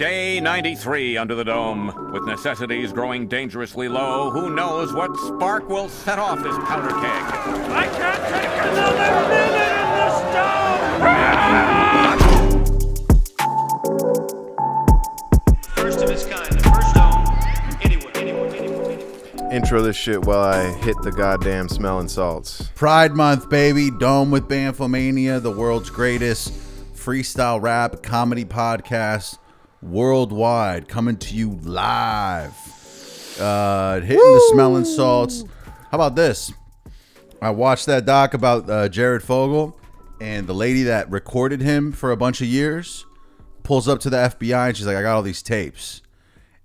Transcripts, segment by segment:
Day 93 under the dome. With necessities growing dangerously low, who knows what spark will set off this powder keg? I can't take another minute in this dome! First of its kind, the first dome anywhere, anywhere, anywhere, anywhere. Intro this shit while I hit the goddamn smelling salts. Pride Month, baby. Dome with Bamfomania, the world's greatest freestyle rap comedy podcast worldwide, coming to you live. Uh, hitting the smelling salts. How about this? I watched that doc about uh, Jared Fogle and the lady that recorded him for a bunch of years pulls up to the FBI and she's like, I got all these tapes.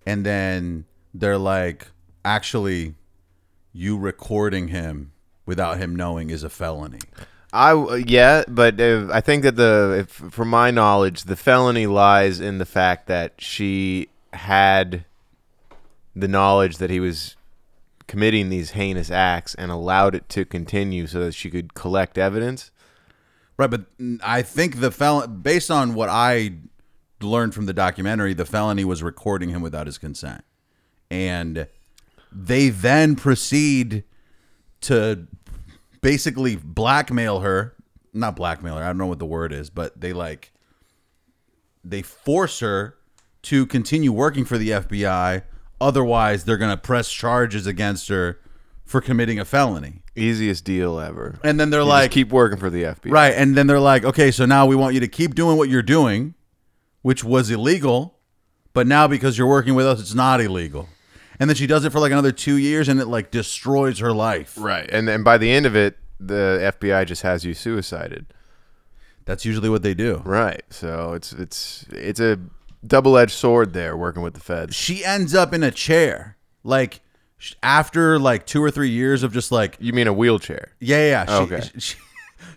And then they're like, actually, you recording him without him knowing is a felony. I yeah, but I think that the if, from my knowledge, the felony lies in the fact that she had the knowledge that he was committing these heinous acts and allowed it to continue so that she could collect evidence. Right, but I think the felon, based on what I learned from the documentary, the felony was recording him without his consent, and they then proceed to basically blackmail her. Not blackmail her. I don't know what the word is, but they like they force her to continue working for the FBI. Otherwise, they're going to press charges against her for committing a felony. Easiest deal ever. And then they're You just like, keep working for the FBI. Right. And then they're like, okay, so now we want you to keep doing what you're doing, which was illegal, but now because you're working with us, it's not illegal. And then she does it for like another two years and it like destroys her life. Right. And then by the end of it, the FBI just has you suicided. That's usually what they do. Right. So it's it's it's a double edged sword there working with the feds. She ends up in a chair. Like sh- after like two or three years of just like, You mean a wheelchair? yeah, yeah. yeah. She, Okay. She,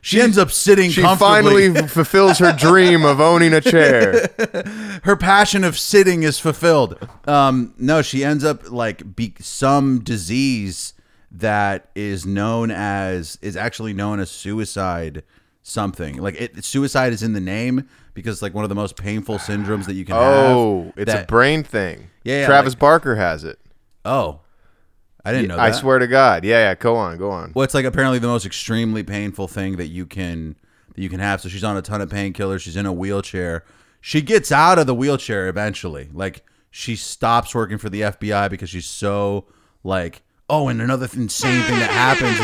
she ends up sitting She finally fulfills her dream of owning a chair. her passion of sitting is fulfilled. Um, no, she ends up like be some disease that is known as is actually known as suicide something. Like it, suicide is in the name because like one of the most painful syndromes that you can have. Oh, it's a brain thing. Yeah, yeah, Travis like- Barker has it. Oh, I didn't know. That. I swear to God. Yeah, yeah. Go on, go on. Well, it's like apparently the most extremely painful thing that you can that you can have. So she's on a ton of painkillers. She's in a wheelchair. She gets out of the wheelchair eventually. Like she stops working for the FBI because she's so like. Oh, and another th- insane thing that happens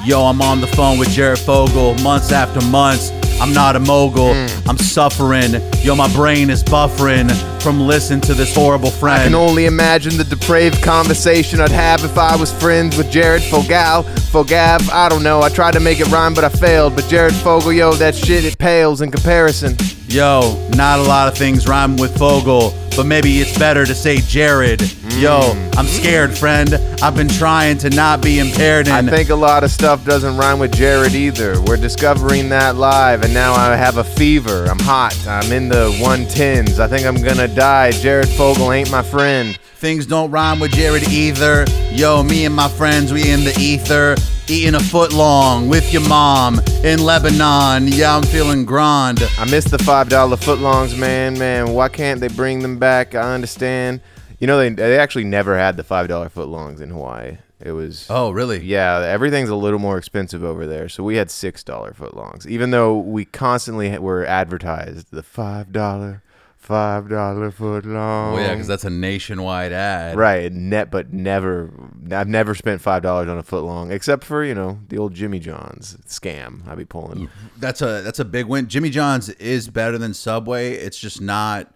is, yo, I'm on the phone with Jared Fogle months after months. I'm not a mogul. Hmm. I'm suffering. Yo, my brain is buffering from listening to this horrible friend. I can only imagine the depraved conversation I'd have if I was friends with Jared Fogal. Fogav, I don't know. I tried to make it rhyme, but I failed. But Jared Fogle, yo, that shit, it pales in comparison. Yo, not a lot of things rhyme with Fogle, but maybe it's better to say Jared. Yo, Mm. I'm scared, friend. I've been trying to not be impaired and I and think a lot of stuff doesn't rhyme with Jared either. We're discovering that live, and now I have a fever. I'm hot. I'm in the 110s. I think I'm gonna die. Jared Fogle ain't my friend. Things don't rhyme with Jared either. Yo, me and my friends, we in the ether, eating a foot long with your mom in Lebanon. Yeah, I'm feeling grand. I miss the five dollar footlongs, man. Man, why can't they bring them back? I understand. You know, they they actually never had the five dollar footlongs in Hawaii. It was Oh, really? yeah, everything's a little more expensive over there. So we had six dollar footlongs, even though we constantly were advertised the five dollar, five dollar footlong. Well, yeah, because that's a nationwide ad. right. Net, but never. I've never spent five dollars on a footlong, except for you know the old Jimmy John's scam. I'd be pulling. That's a that's a big win. Jimmy John's is better than Subway. It's just not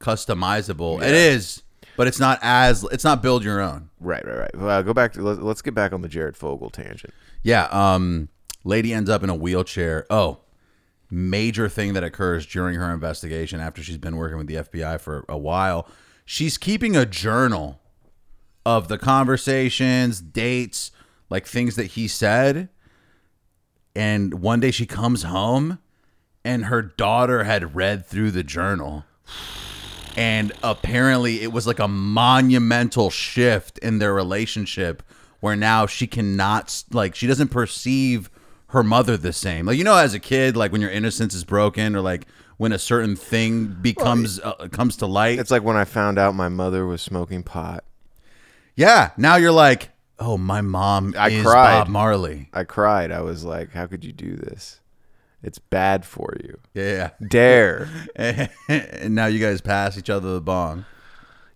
customizable. It is, but it's not as it's not build your own. Right, right, right. Well, go back to let's, let's get back on the Jared Fogle tangent. Yeah, um lady ends up in a wheelchair. Oh, major thing that occurs during her investigation after she's been working with the FBI for a while. She's keeping a journal of the conversations, dates, like things that he said. And one day she comes home and her daughter had read through the journal. And apparently it was like a monumental shift in their relationship where now she cannot like she doesn't perceive her mother the same. Like you know as a kid like when your innocence is broken or like when a certain thing becomes uh, comes to light. It's like when I found out my mother was smoking pot. yeah, now you're like, oh, my mom I is cried. Bob Marley. I cried. I was like, "How could you do this? It's bad for you." Yeah, Dare. and now you guys pass each other the bong.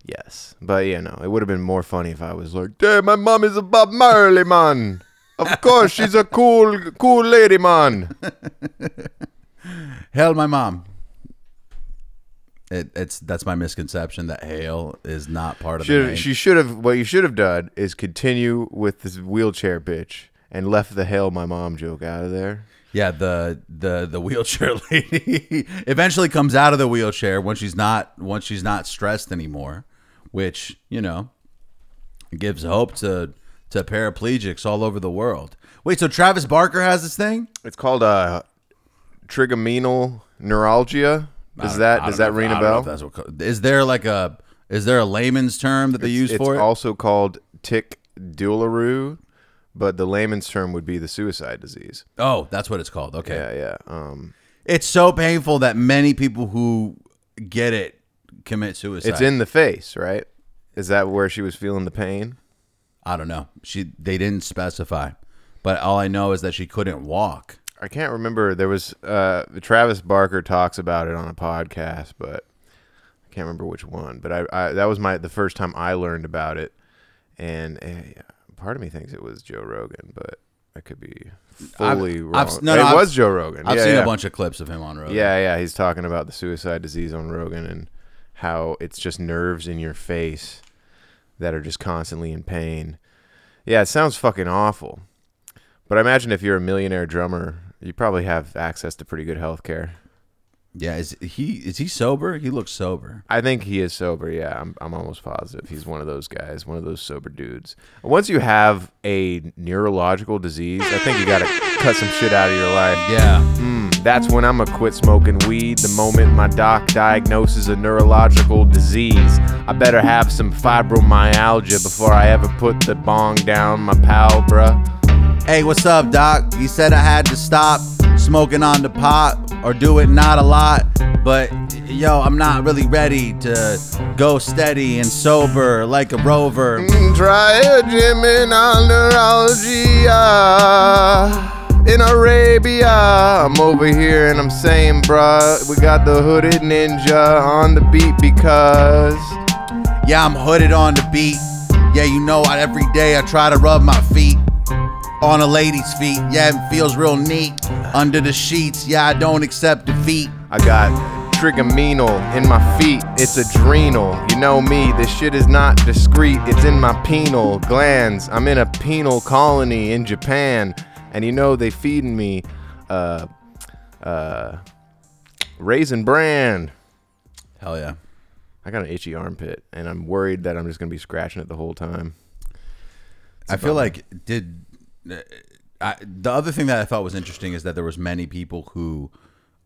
yes, but yeah, no. It would have been more funny if I was like, "Damn, my mom is a Bob Marley man. Of course, she's a cool, cool lady man." Hail my mom. It, it's that's my misconception that hail is not part of the name. she should have. What you should have done is continue with this wheelchair bitch and left the "hail my mom" joke out of there. Yeah, the the the wheelchair lady eventually comes out of the wheelchair when she's not once she's not stressed anymore, which you know gives hope to to paraplegics all over the world. Wait, so Travis Barker has this thing? It's called uh, trigeminal neuralgia. Does that does that ring a bell? that's what is there like a is there a layman's term that they use it's for it? also called tic douloureux, but the layman's term would be the suicide disease. oh, that's what it's called. Okay, Yeah, yeah. Um, it's so painful that many people who get it commit suicide. it's in the face, right? Is that where she was feeling the pain? I don't know. She they didn't specify, but all I know is that she couldn't walk. I can't remember. There was uh, Travis Barker talks about it on a podcast, but I can't remember which one. But I, I that was my the first time I learned about it, and uh, part of me thinks it was Joe Rogan, but I could be fully wrong. I've- no, it no, I've- was Joe Rogan. I've Yeah, seen yeah. a bunch of clips of him on Rogan. Yeah, yeah. He's talking about the suicide disease on Rogan and how it's just nerves in your face that are just constantly in pain. Yeah, it sounds fucking awful. But I imagine if you're a millionaire drummer, you probably have access to pretty good health care. Yeah. Is he is he sober? He looks sober. I think he is sober. Yeah, I'm, I'm almost positive he's one of those guys, one of those sober dudes. Once you have a neurological disease, I think you got to cut some shit out of your life. Yeah. Mm, that's when I'm gonna quit smoking weed. The moment my doc diagnoses a neurological disease, I better have some fibromyalgia before I ever put the bong down my pal, bruh. Hey, what's up, doc? You said I had to stop smoking on the pot or do it not a lot, but yo, I'm not really ready to go steady and sober like a rover. Mm, Try a gym in neuralgia. In Arabia, I'm over here and I'm saying, bruh, we got the hooded ninja on the beat because Yeah, I'm hooded on the beat. Yeah, you know, every day I try to rub my feet on a lady's feet. Yeah, it feels real neat under the sheets. Yeah, I don't accept defeat. I got trigeminal in my feet. It's adrenal. You know me, this shit is not discreet. It's in my penal glands. I'm in a penal colony in Japan. And you know they feeding me uh uh raisin bran. Hell yeah. I got an itchy armpit and I'm worried that I'm just gonna be scratching it the whole time. I feel like did uh, I, the other thing that I thought was interesting is that there was many people who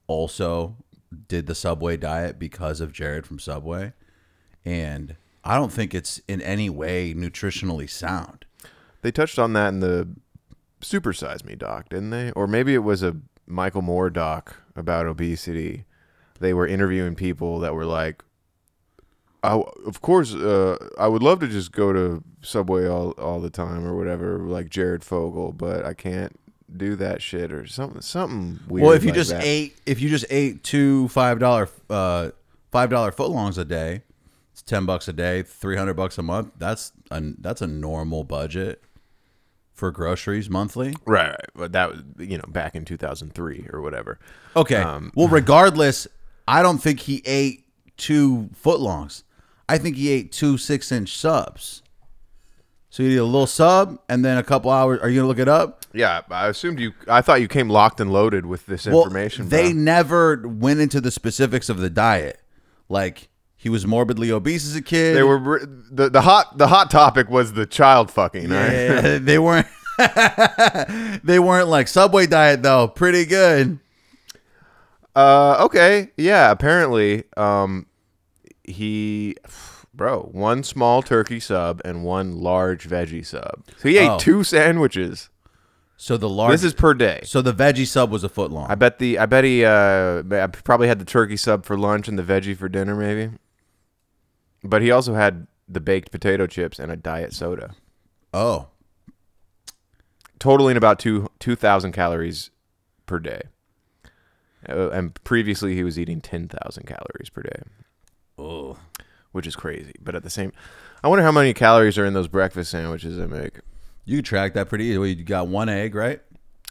also did the Subway diet because of Jared from Subway, and I don't think it's in any way nutritionally sound. They touched on that in the Super Size Me doc, didn't they? Or maybe it was a Michael Moore doc about obesity. They were interviewing people that were like, I, of course, uh, I would love to just go to Subway all, all the time or whatever, like Jared Fogle, but I can't do that shit or something something weird. well, if you like just that. ate if you just ate two five dollar uh five dollar footlongs a day, it's ten bucks a day, three hundred bucks a month. That's a that's a normal budget for groceries monthly. right, right, but that was you know back in two thousand three or whatever. Okay. Um, well, regardless, I don't think he ate two footlongs. I think he ate two six inch subs. So you eat a little sub and then a couple hours. Are you gonna look it up? Yeah, I assumed you. I thought you came locked and loaded with this information. they bro. never went into the specifics of the diet. Like he was morbidly obese as a kid. They were the the hot the hot topic was the child fucking. Right? Yeah, they weren't. they weren't like Subway diet though. Pretty good. Uh, okay, yeah. Apparently, um, he, bro, one small turkey sub and one large veggie sub. So he ate Oh. two sandwiches. So the large. This is per day. so the veggie sub was a foot long. I bet the I bet he uh I probably had the turkey sub for lunch and the veggie for dinner maybe. But he also had the baked potato chips and a diet soda, oh, totaling about two two thousand calories per day. Uh, and previously he was eating ten thousand calories per day, oh, which is crazy. But at the same, I wonder how many calories are in those breakfast sandwiches I make. you track that pretty easy. You got one egg, right?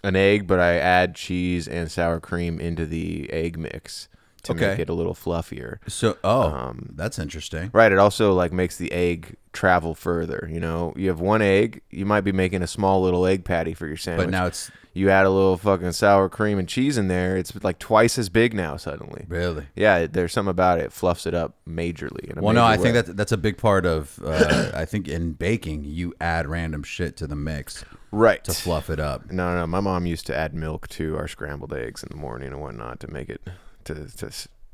An egg, but I add cheese and sour cream into the egg mix to Okay. make it a little fluffier. So, oh, Um, that's interesting. Right. It also like makes the egg travel further. You know, you have one egg, you might be making a small little egg patty for your sandwich. But now it's you add a little fucking sour cream and cheese in there. It's like twice as big now suddenly. really. Yeah, there's something about it. It fluffs it up majorly. In a Well, no, major I think that that's a big part of. Uh, I think in baking, you add random shit to the mix right to fluff it up. No, no, my mom used to add milk to our scrambled eggs in the morning and whatnot to make it to to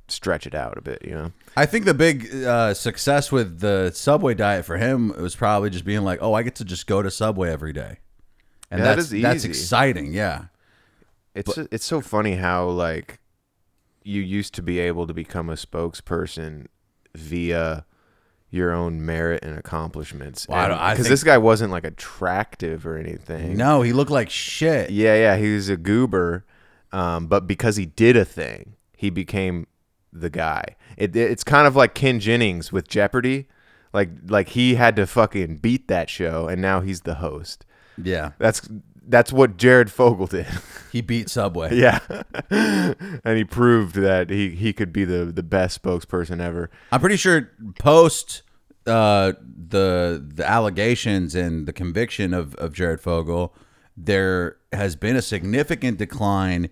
stretch it out a bit. You know. I think the big uh, success with the Subway diet for him was probably just being like, "Oh, I get to just go to Subway every day," and Yeah, that that's is that's exciting. Yeah, It's it's so funny how like you used to be able to become a spokesperson via your own merit and accomplishments. Well, I don't- I Because this guy wasn't like attractive or anything. no, he looked like shit. Yeah, yeah, he was a goober, um, but because he did a thing, he became the guy. It, it's kind of like Ken Jennings with Jeopardy. Like like he had to fucking beat that show, and now he's the host. Yeah, That's that's what Jared Fogle did. he beat Subway. Yeah, and he proved that he, he could be the, the best spokesperson ever. I'm pretty sure post uh, the the allegations and the conviction of, of Jared Fogle, there has been a significant decline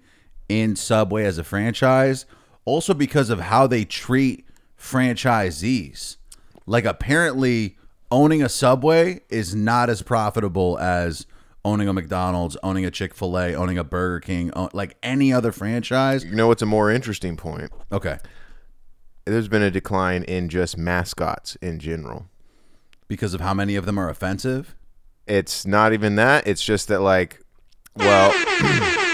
in Subway as a franchise, also because of how they treat franchisees. Like apparently owning a Subway is not as profitable as owning a McDonald's, owning a Chick-fil-A, owning a Burger King, own, like any other franchise. You know what's a more interesting point? Okay. There's been a decline in just mascots in general. Because of how many of them are offensive. It's not even that. It's just that, like, well,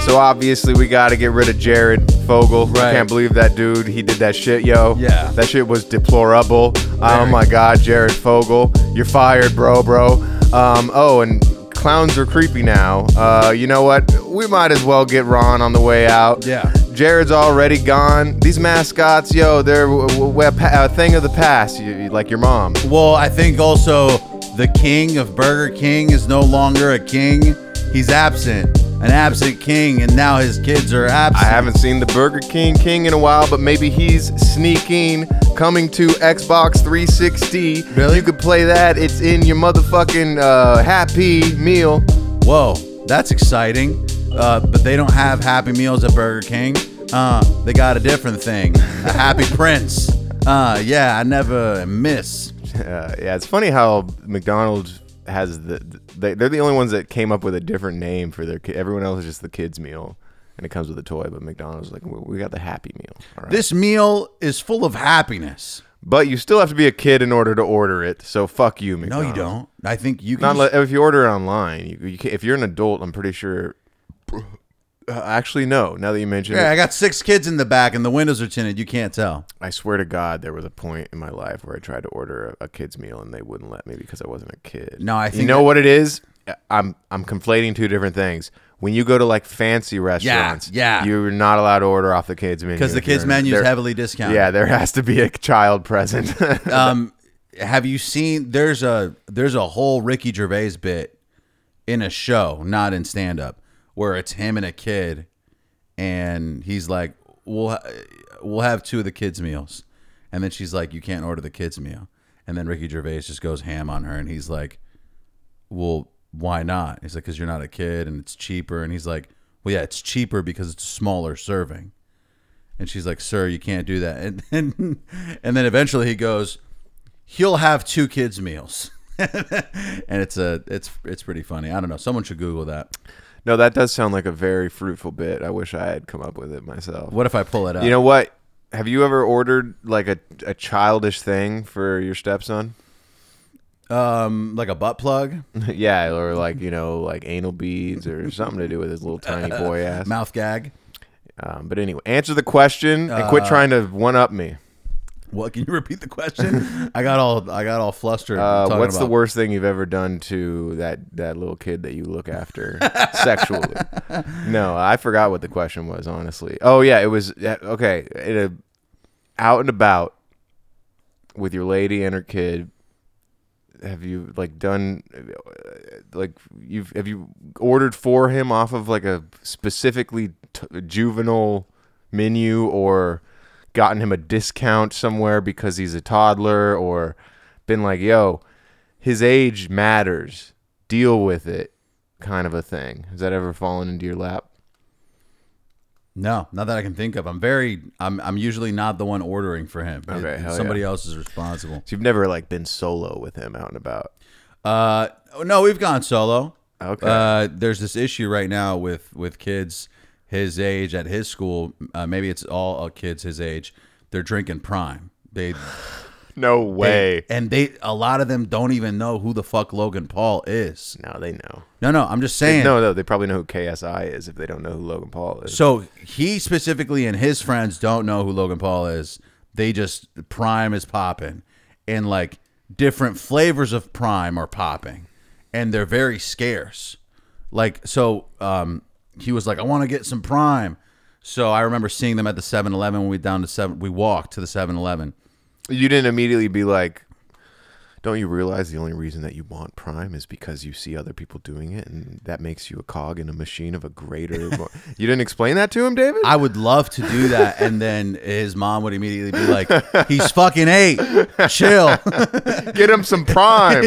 so obviously we got to get rid of Jared Fogle. Right. I can't believe that dude. He did that shit, yo. Yeah. That shit was deplorable. Oh my God, Jared Fogle, you're fired, bro, bro. Um, oh, and clowns are creepy now. Uh, you know what? We might as well get Ron on the way out. Yeah. Jared's already gone. These mascots, yo, they're w- w- a, a thing of the past, you- like your mom. Well, I think also the king of Burger King is no longer a king. He's absent, an absent king, and now his kids are absent. I haven't seen the Burger King King in a while, but maybe he's sneaking, coming to Xbox 360. Really? You could play that. It's in your motherfucking uh, Happy Meal. Whoa, that's exciting. Uh, but they don't have Happy Meals at Burger King. Uh, they got a different thing, a Happy Prince. Uh, yeah, I never miss. Uh, yeah, it's funny how McDonald's has the. They, they're the only ones that came up with a different name for their kid. Everyone else is just the kids' meal, and it comes with a toy. But McDonald's is like, we we got the Happy Meal. All right. This meal is full of happiness. but you still have to be a kid in order to order it. So fuck you, McDonald's. No, McDonald's. you don't. I think you can. Not just- le- if you order it online. You, you can, if you're an adult, I'm pretty sure. Uh, actually, no. Now that you mention Yeah, I got six kids in the back, and the windows are tinted. You can't tell. I swear to God, there was a point in my life where I tried to order a, a kid's meal and they wouldn't let me because I wasn't a kid. No, I think you know that- what it is. I'm I'm conflating two different things. When you go to like fancy restaurants, yeah. you're not allowed to order off the kids menu Because the if you're kids' menu is there- heavily discounted. Yeah, there has to be a child present. um, have you seen? There's a there's a whole Ricky Gervais bit in a show, not in stand up, where it's him and a kid, and he's like, "We'll ha- we'll have two of the kids' meals," and then she's like, "You can't order the kids' meal," and then Ricky Gervais just goes ham on her, and he's like, "Well, why not?" He's like, "Cause you're not a kid, and it's cheaper," and he's like, "Well, yeah, it's cheaper because it's a smaller serving." And she's like, "Sir, you can't do that." And then, and then eventually he goes, "He'll have two kids' meals." and it's a it's it's pretty funny. I don't know. Someone should Google that. No, that does sound like a very fruitful bit. I wish I had come up with it myself. What if I pull it up? You know what? Have you ever ordered like a, a childish thing for your stepson? Um, like a butt plug, yeah, or like you know, like anal beads or something to do with his little tiny boy ass. mouth gag. Um, but anyway, answer the question and quit trying to one up me. What? Can you repeat the question? I got all I got all flustered. Uh, what's the worst thing you've ever done to that that little kid that you look after sexually? No, I forgot what the question was. Honestly, oh yeah, it was okay. In a, out and about with your lady and her kid. Have you like done like you've have you ordered for him off of like a specifically t- juvenile menu or gotten him a discount somewhere because he's a toddler or been like, yo, his age matters. Deal with it, kind of a thing. Has that ever fallen into your lap? No, not that I can think of. I'm very. I'm. I'm usually not the one ordering for him. Okay, It- hell somebody yeah. else is responsible. So you've never like been solo with him out and about. Uh, no, we've gone solo. Okay. Uh, there's this issue right now with with kids his age at his school. Uh, maybe it's all uh, kids his age. They're drinking prime. They No way. and they a lot of them don't even know who the fuck Logan Paul is. no, they know. No, no, I'm just saying. No, no, they probably know who KSI is if they don't know who Logan Paul is. So he specifically and his friends don't know who Logan Paul is. They just Prime is popping, and like different flavors of Prime are popping, and they're very scarce. Like so, um, he was like, "I want to get some Prime." So I remember seeing them at the 7-Eleven when we down to seven. We walked to the 7-Eleven. you didn't immediately be like, don't you realize the only reason that you want Prime is because you see other people doing it and that makes you a cog in a machine of a greater. more... You didn't explain that to him, David? I would love to do that, and then his mom would immediately be like, "He's fucking eight. Chill." Get him some Prime.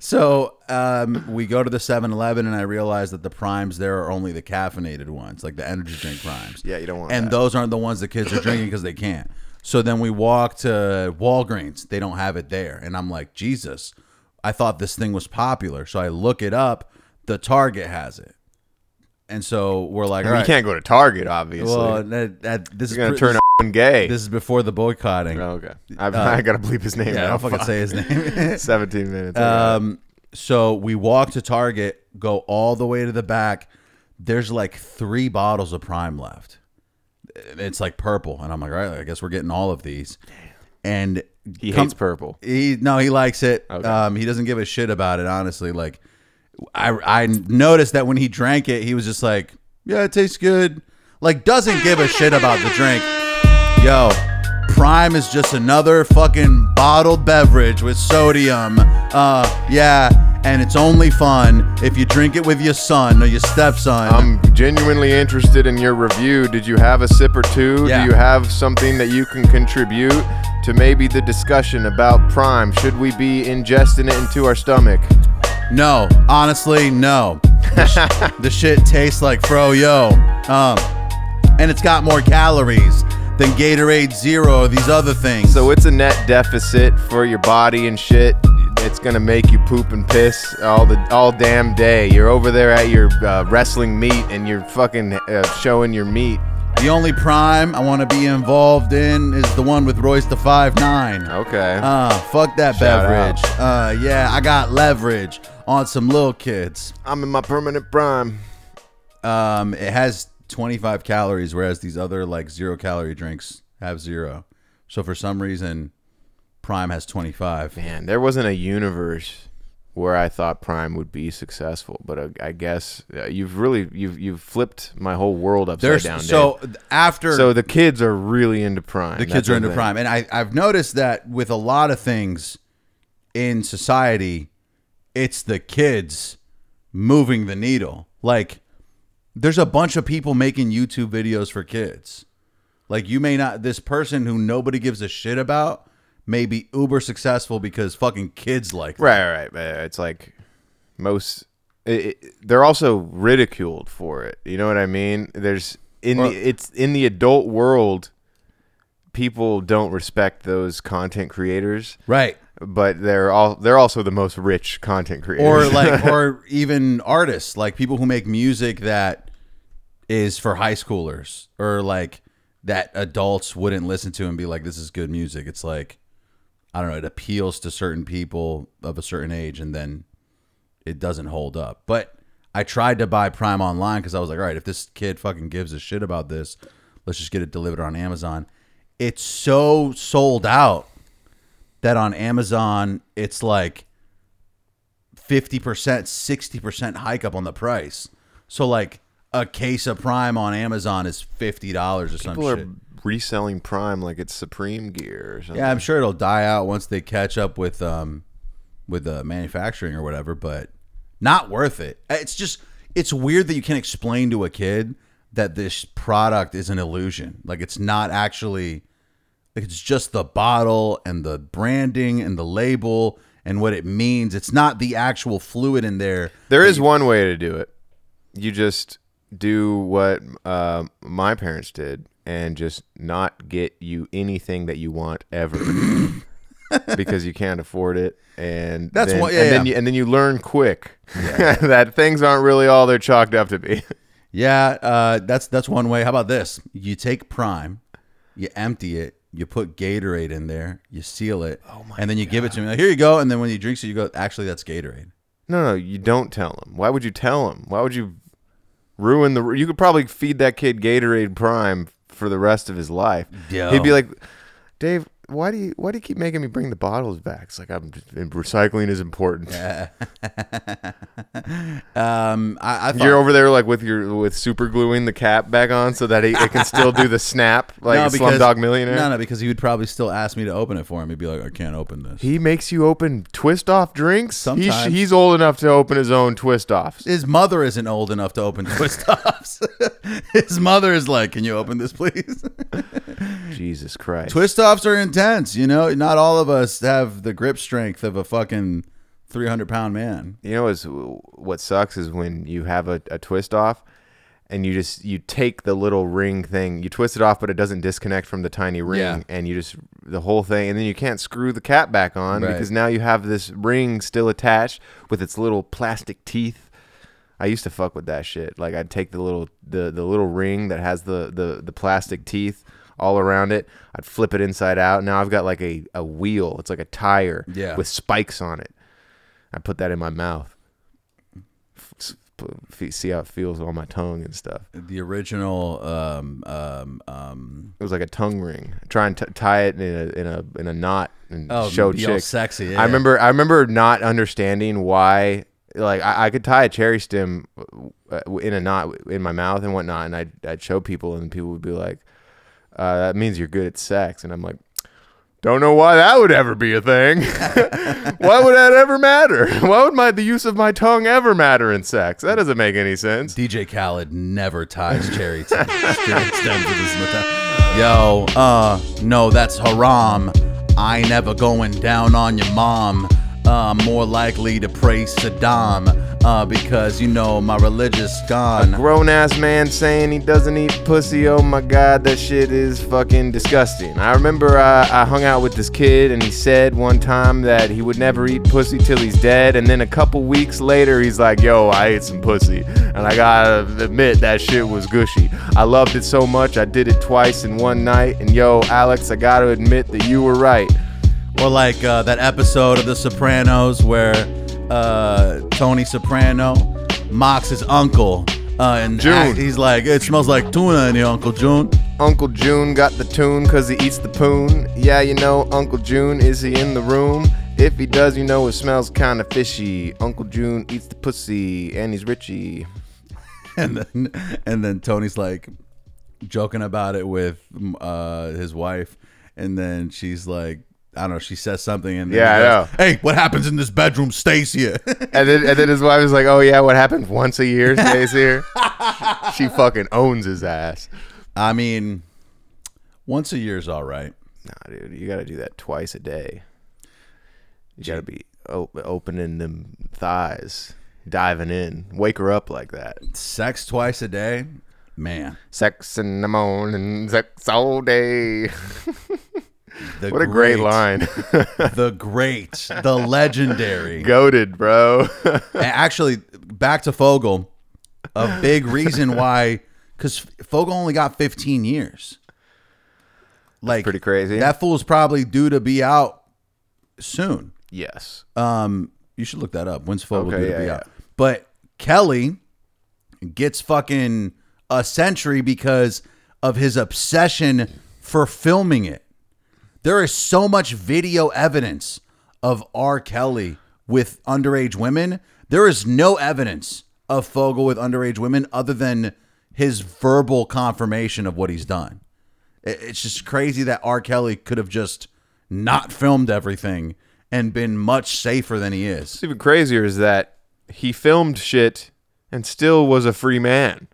So um, we go to the 7 Eleven, and I realize that the primes there are only the caffeinated ones, like the energy drink primes. Yeah, you don't want And that. those aren't the ones the kids are drinking because they can't. So then we walk to Walgreens. They don't have it there. And I'm like, Jesus, I thought this thing was popular. So I look it up. The Target has it. And so we're like, I right. You can't go to Target, obviously. well, that, that, this You're gonna turn a gay. This is before the boycotting. Oh, okay. I've, I gotta bleep his name. yeah, I now. don't fucking Fuck. say his name. 17 minutes. Um, so we walk to Target, go all the way to the back. There's like three bottles of Prime left. It's like purple, and I'm like, all right, I guess we're getting all of these. And he come- hates purple. He no, he likes it. Okay. Um, he doesn't give a shit about it. Honestly, like I I noticed that when he drank it, he was just like, yeah, it tastes good. Like doesn't give a shit about the drink. Yo, Prime is just another fucking bottled beverage with sodium. Uh, yeah, and it's only fun if you drink it with your son or your stepson. I'm genuinely interested in your review. Did you have a sip or two? Yeah. Do you have something that you can contribute to maybe the discussion about Prime? Should we be ingesting it into our stomach? No, honestly, no. The, sh- the shit tastes like froyo. Um, and it's got more calories than Gatorade Zero or these other things. So it's a net deficit for your body and shit. It's gonna make you poop and piss all the all damn day. You're over there at your uh, wrestling meet and you're fucking uh, showing your meat. the only prime I want to be involved in is the one with Royce the Five Nine. Okay. Uh, fuck that Shout beverage. Uh, yeah, I got leverage on some little kids. I'm in my permanent prime. Um, it has 25 calories, whereas these other like zero calorie drinks have zero. So for some reason, Prime has 25. Man, there wasn't a universe where I thought Prime would be successful, but uh, I guess uh, you've really you've you've flipped my whole world upside There's down. Dave. so after so the kids are really into Prime. the That's kids are into prime and I, i've noticed that with a lot of things in society it's the kids moving the needle like there's a bunch of people making youtube videos for kids like you may not this person who nobody gives a shit about may be uber successful because fucking kids like them. Right, right, right. It's like most. It, it, they're also ridiculed for it. You know what I mean? There's in the it's in the adult world. People don't respect those content creators, right but they're all they're also the most rich content creators. or like or even artists like people who make music that is for high schoolers or like that adults wouldn't listen to and be like this is good music it's like I don't know, it appeals to certain people of a certain age and then it doesn't hold up. But I tried to buy Prime online because I was like, all right, if this kid fucking gives a shit about this, let's just get it delivered on Amazon. It's so sold out that on Amazon it's like 50%, 60% hike up on the price. So like a case of Prime on Amazon is $50 or some shit. Reselling Prime like it's Supreme gear or something. Yeah, I'm sure it'll die out once they catch up with um with uh, manufacturing or whatever, but not worth it. It's just it's weird that you can't explain to a kid that this product is an illusion. Like it's not actually like it's just the bottle and the branding and the label and what it means. It's not the actual fluid in there. There is one way to do it. You just do what uh, my parents did and just not get you anything that you want ever because you can't afford it. And That's then, one- yeah, and then you, and then you learn quick that things aren't really all they're chalked up to be. Yeah, uh, that's that's one way. How about this? You take Prime, you empty it, you put Gatorade in there, you seal it, and then you give it to me. Like, Here you go. And then when you drink it, you go, actually, that's Gatorade. No, no, you don't tell him. Why would you tell him? Why would you ruin the? You could probably feed that kid Gatorade Prime for the rest of his life. Yo. He'd be like, Dave, why do you why do you keep making me bring the bottles back? It's like I'm just, recycling is important. Um, I, I thought, You're over there like with your with super gluing the cap back on so that he, it can still do the snap like no, because, Slumdog Millionaire. No, no, because he would probably still ask me to open it for him. He'd be like, I can't open this. He makes you open twist off drinks. He's, Sometimes. he's old enough to open his own twist offs. his mother isn't old enough to open twist offs. his mother is like, "Can you open this, please?" Jesus Christ. twist offs are intense. You know, not all of us have the grip strength of a fucking three hundred pound man. You know, is what sucks is when you have a, a twist off, and you just you take the little ring thing, you twist it off, but it doesn't disconnect from the tiny ring, Yeah. and you just the whole thing, and then you can't screw the cap back on Right. because now you have this ring still attached with its little plastic teeth. I used to fuck with that shit. Like I'd take the little the, the little ring that has the, the the plastic teeth all around it. I'd flip it inside out. Now I've got like a, a wheel. It's like a tire Yeah. with spikes on it. I put that in my mouth. See how it feels on my tongue and stuff. The original, um, um, um, It was like a tongue ring. Try and t- tie it in a in a in a knot and Oh, show chicks. sexy, I remember I remember not understanding why. Like I, I could tie a cherry stem uh, in a knot in my mouth and whatnot, and I'd I'd show people, and people would be like, uh, "That means you're good at sex," and I'm like. Don't know why that would ever be a thing. why would that ever matter? Why would my the use of my tongue ever matter in sex? That doesn't make any sense. DJ Khaled never ties cherry stems with his mouth. Yo, uh, no, that's haram. I never going down on your mom. Uh, more likely to praise Saddam, uh, because you know my religious gone. grown ass man saying he doesn't eat pussy. Oh my god, that shit is fucking disgusting. I remember uh, I hung out with this kid and he said one time that he would never eat pussy till he's dead. And then a couple weeks later, he's like, Yo, I ate some pussy. And I gotta admit, that shit was gushy. I loved it so much, I did it twice in one night. And yo, Alex, I gotta admit that you were right. Or like uh, that episode of The Sopranos where uh, Tony Soprano mocks his uncle. Uh, and June. act- he's like, it smells like tuna in here, Uncle June. Uncle June got the tune cause he eats the poon. Yeah, you know, Uncle June, is he in the room? If he does, you know it smells kinda fishy. Uncle June eats the pussy and he's richy. and then and then Tony's like joking about it with uh, his wife, and then she's like, I don't know, she says something, and then Yeah, goes, Hey, what happens in this bedroom stays here. And then and then his wife is like, Oh yeah, what happens once a year stays here? she fucking owns his ass. I mean, once a year's all right. Nah, dude, you gotta do that twice a day. You gotta be op- opening them thighs, diving in, wake her up like that. Sex twice a day, man. Sex in the morning, sex all day. The What a great line. the great, the legendary. Goaded, bro. Actually, back to Fogle. A big reason why, because Fogle only got 15 years. Like pretty crazy. That fool's probably due to be out soon. Yes. Um, you should look that up. When's Fogle Okay, due to be yeah. out? But Kelly gets fucking a century because of his obsession for filming it. There is so much video evidence of R. Kelly with underage women. There is no evidence of Fogle with underage women other than his verbal confirmation of what he's done. It's just crazy that R. Kelly could have just not filmed everything and been much safer than he is. What's even crazier is that he filmed shit and still was a free man.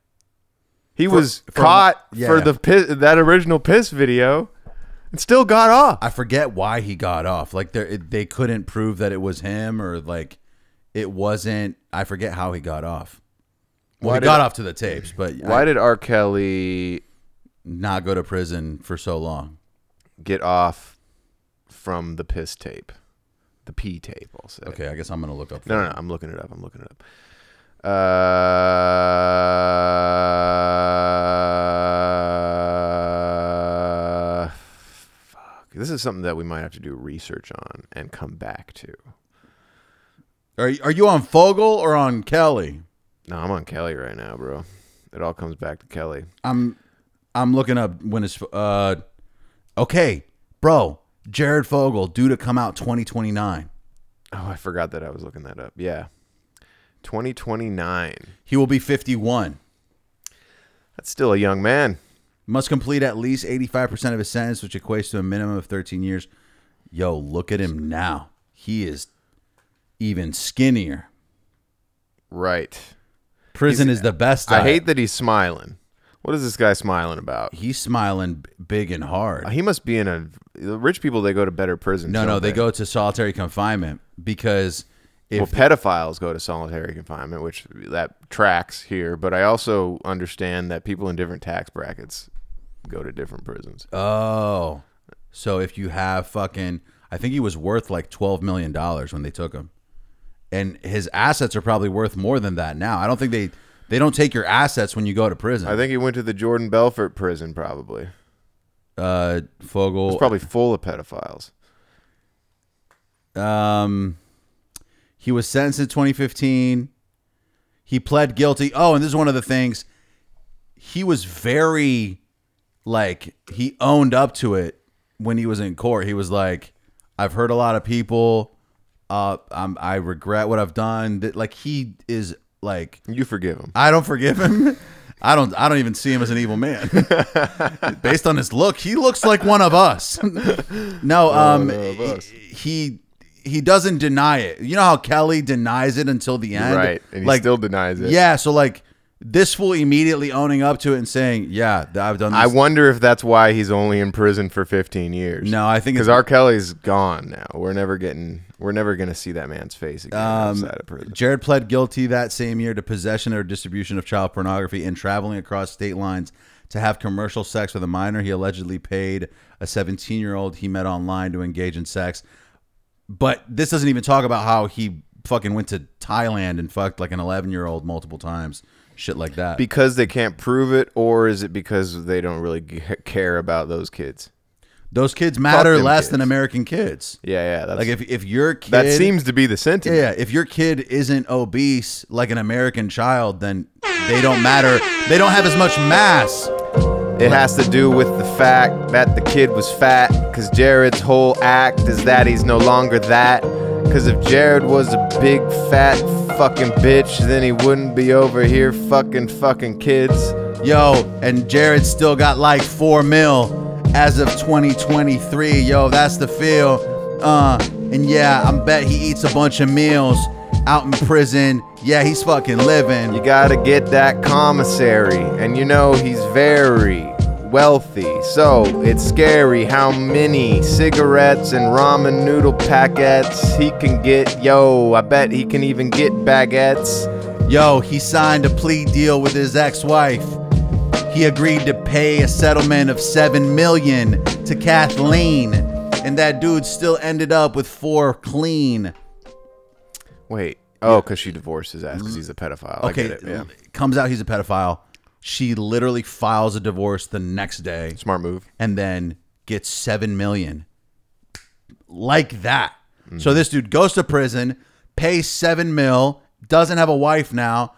He was for- caught yeah. for the piss, that original piss video and still got off. I forget why he got off. Like they they couldn't prove that it was him or like it wasn't. I forget how he got off. Well, Why he did- got off to the tapes, but Why I- did R. Kelly not go to prison for so long? get off from the piss tape? The pee tape, I'll say. Okay, I guess I'm gonna look up. No, no, no. I'm looking it up. I'm looking it up. Uh, This is something that we might have to do research on and come back to. Are you- are you on Fogle or on Kelly? No, I'm on Kelly right now, bro. It all comes back to Kelly. I'm I'm looking up when it's uh okay, bro. Jared Fogle due to come out 2029. Oh, I forgot that I was looking that up. Yeah. 2029. He will be 51. That's still a young man. Must complete at least 85% of his sentence, which equates to a minimum of 13 years. Yo, look at him now. He is even skinnier. Right. Prison is the best. I diet. hate that he's smiling. What is this guy smiling about? He's smiling big and hard. He must be in a. The rich people, they go to better prisons. No, no, don't they go to solitary confinement because if well, pedophiles go to solitary confinement, which that tracks here. But I also understand that people in different tax brackets go to different prisons. oh, so if you have fucking, I think he was worth like 12 million dollars when they took him, and his assets are probably worth more than that now. I don't think they they don't take your assets when you go to prison. I think he went to the Jordan Belfort prison. Probably uh, Fogle it's probably full of pedophiles. Um, he was sentenced in 2015. He pled guilty. Oh, and this is one of the things. He was very, like, he owned up to it when he was in court. He was like, "I've hurt a lot of people. Uh, I'm, I regret what I've done." That, like, he is like, You forgive him. I don't forgive him. I don't. I don't even see him as an evil man. Based on his look, he looks like one of us. no, um, he he doesn't deny it. You know how Kelly denies it until the end, Right, and he still denies it. Yeah, so like this fool immediately owning up to it and saying, "Yeah, I've done." This. I wonder if that's why he's only in prison for 15 years. No, I think because R. Kelly's gone now. We're never getting. We're never gonna see that man's face again Um, outside of prison. Jared pled guilty that same year to possession or distribution of child pornography and traveling across state lines to have commercial sex with a minor. He allegedly paid a 17 year old he met online to engage in sex. But this doesn't even talk about how he fucking went to Thailand and fucked like an 11 year old multiple times. Shit like that. Because they can't prove it, or is it because they don't really g- care about those kids? Those kids matter less kids. than American kids. Yeah, yeah. That's, Like if, if your kid that seems to be the sentiment. Yeah, if your kid isn't obese like an American child, then they don't matter. They don't have as much mass. It has to do with the fact that the kid was fat. Because Jared's whole act is that he's no longer that. Because if Jared was a big fat fucking bitch, then he wouldn't be over here fucking fucking kids. Yo, and Jared still got like four mil as of 2023. Yo, that's the feel. Uh, and yeah, I'm bet he eats a bunch of meals out in prison. Yeah, he's fucking living. You gotta get that commissary. And you know he's very wealthy. So it's scary how many cigarettes and ramen noodle packets he can get. Yo, I bet he can even get baguettes. Yo, he signed a plea deal with his ex-wife. He agreed to pay a settlement of 7 million to Kathleen, and that dude still ended up with 4 clean. Wait. Oh, because she divorced his ass because he's a pedophile. I Okay, get it. Yeah. comes out he's a pedophile. She literally files a divorce the next day Smart move. and then gets 7 million. Like that. So this dude goes to prison, pays seven mil, doesn't have a wife now.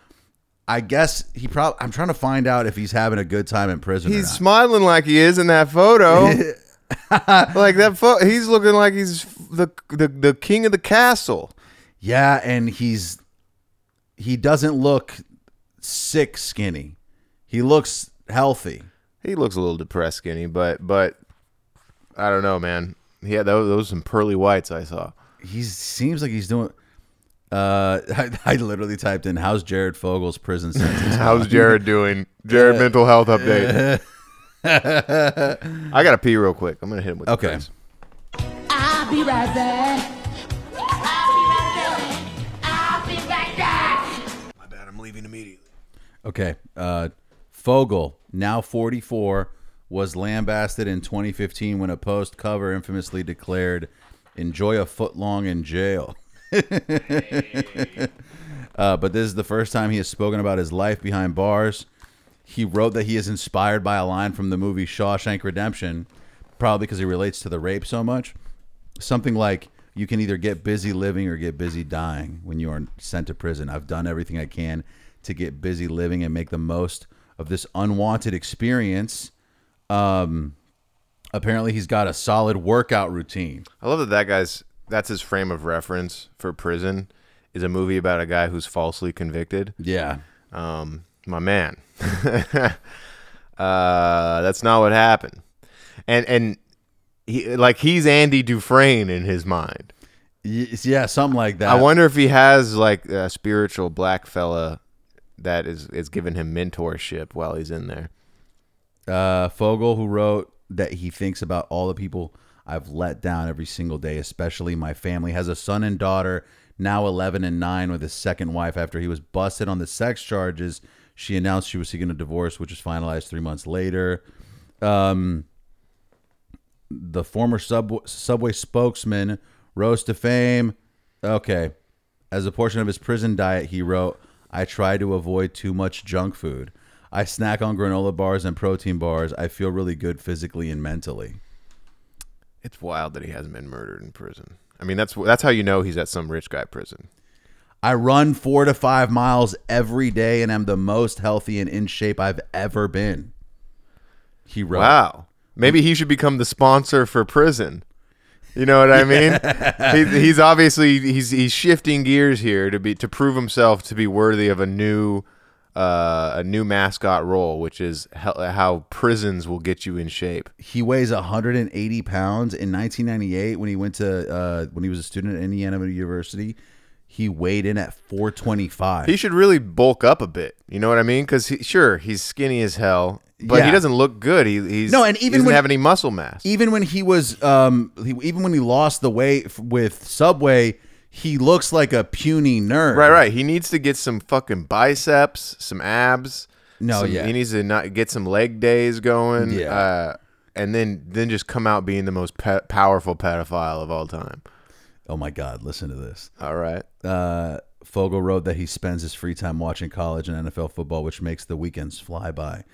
I guess he probably. I'm trying to find out if he's having a good time in prison. He's smiling like he is in that photo. like that photo, he's looking like he's the, the the king of the castle. Yeah, and he's he doesn't look sick skinny. He looks healthy. He looks a little depressed, skinny, but but I don't know, man. Yeah, had those, those some pearly whites I saw. He seems like he's doing. Uh, I, I literally typed in "How's Jared Fogle's prison sentence?" How's Jared doing? Jared mental health update. I gotta pee real quick. I'm gonna hit him with Okay. this. I'll be right back. I'll be right back. I'll be right back. My bad. I'm leaving immediately. Okay. Uh, Fogle, now 44, was lambasted in 2015 when a post cover infamously declared, "Enjoy a foot long in jail." uh, but this is the first time he has spoken about his life behind bars. He wrote that he is inspired by a line from the movie Shawshank Redemption, probably because he relates to the rape so much. Something like, "You can either get busy living or get busy dying when you are sent to prison. I've done everything I can to get busy living and make the most of this unwanted experience." Um, apparently, he's got a solid workout routine. I love that that guy's that's his frame of reference for prison is a movie about a guy who's falsely convicted. Yeah, Um, my man. uh, that's not what happened. And and he like he's Andy Dufresne in his mind. Yeah, something like that. I wonder if he has like a spiritual black fella that is is giving him mentorship while he's in there. uh, Fogle, who wrote that he thinks about all the people I've let down every single day, especially my family, has a son and daughter, now 11 and 9, with his second wife after he was busted on the sex charges. She announced she was seeking a divorce, which was finalized three months later. Um, the former sub- Subway spokesman rose to fame. Okay. As a portion of his prison diet, he wrote, I try to avoid too much junk food. I snack on granola bars and protein bars. I feel really good physically and mentally. It's wild that he hasn't been murdered in prison. I mean, that's that's how you know he's at some rich guy prison. I run four to five miles every day and I'm the most healthy and in shape I've ever been. He wrote. Wow. Maybe he should become the sponsor for prison. You know what I mean? he, he's obviously he's he's shifting gears here to be to prove himself to be worthy of a new uh, a new mascot role, which is how, how prisons will get you in shape. He weighs 180 pounds. In 1998, when he went to uh, when he was a student at Indiana University, he weighed in at 425. He should really bulk up a bit. You know what I mean? Because he, sure, he's skinny as hell, but Yeah. he doesn't look good. He, he's No, and he even doesn't when- have any muscle mass. even when he was um he, even when he lost the weight f- with Subway, he looks like a puny nerd. Right, right. He needs to get some fucking biceps, some abs. No, some- yeah. He needs to not get some leg days going. Yeah. Uh, and then then just come out being the most pe- powerful pedophile of all time. Oh my god, listen to this. All right. Uh Fogle wrote that he spends his free time watching college and NFL football, which makes the weekends fly by.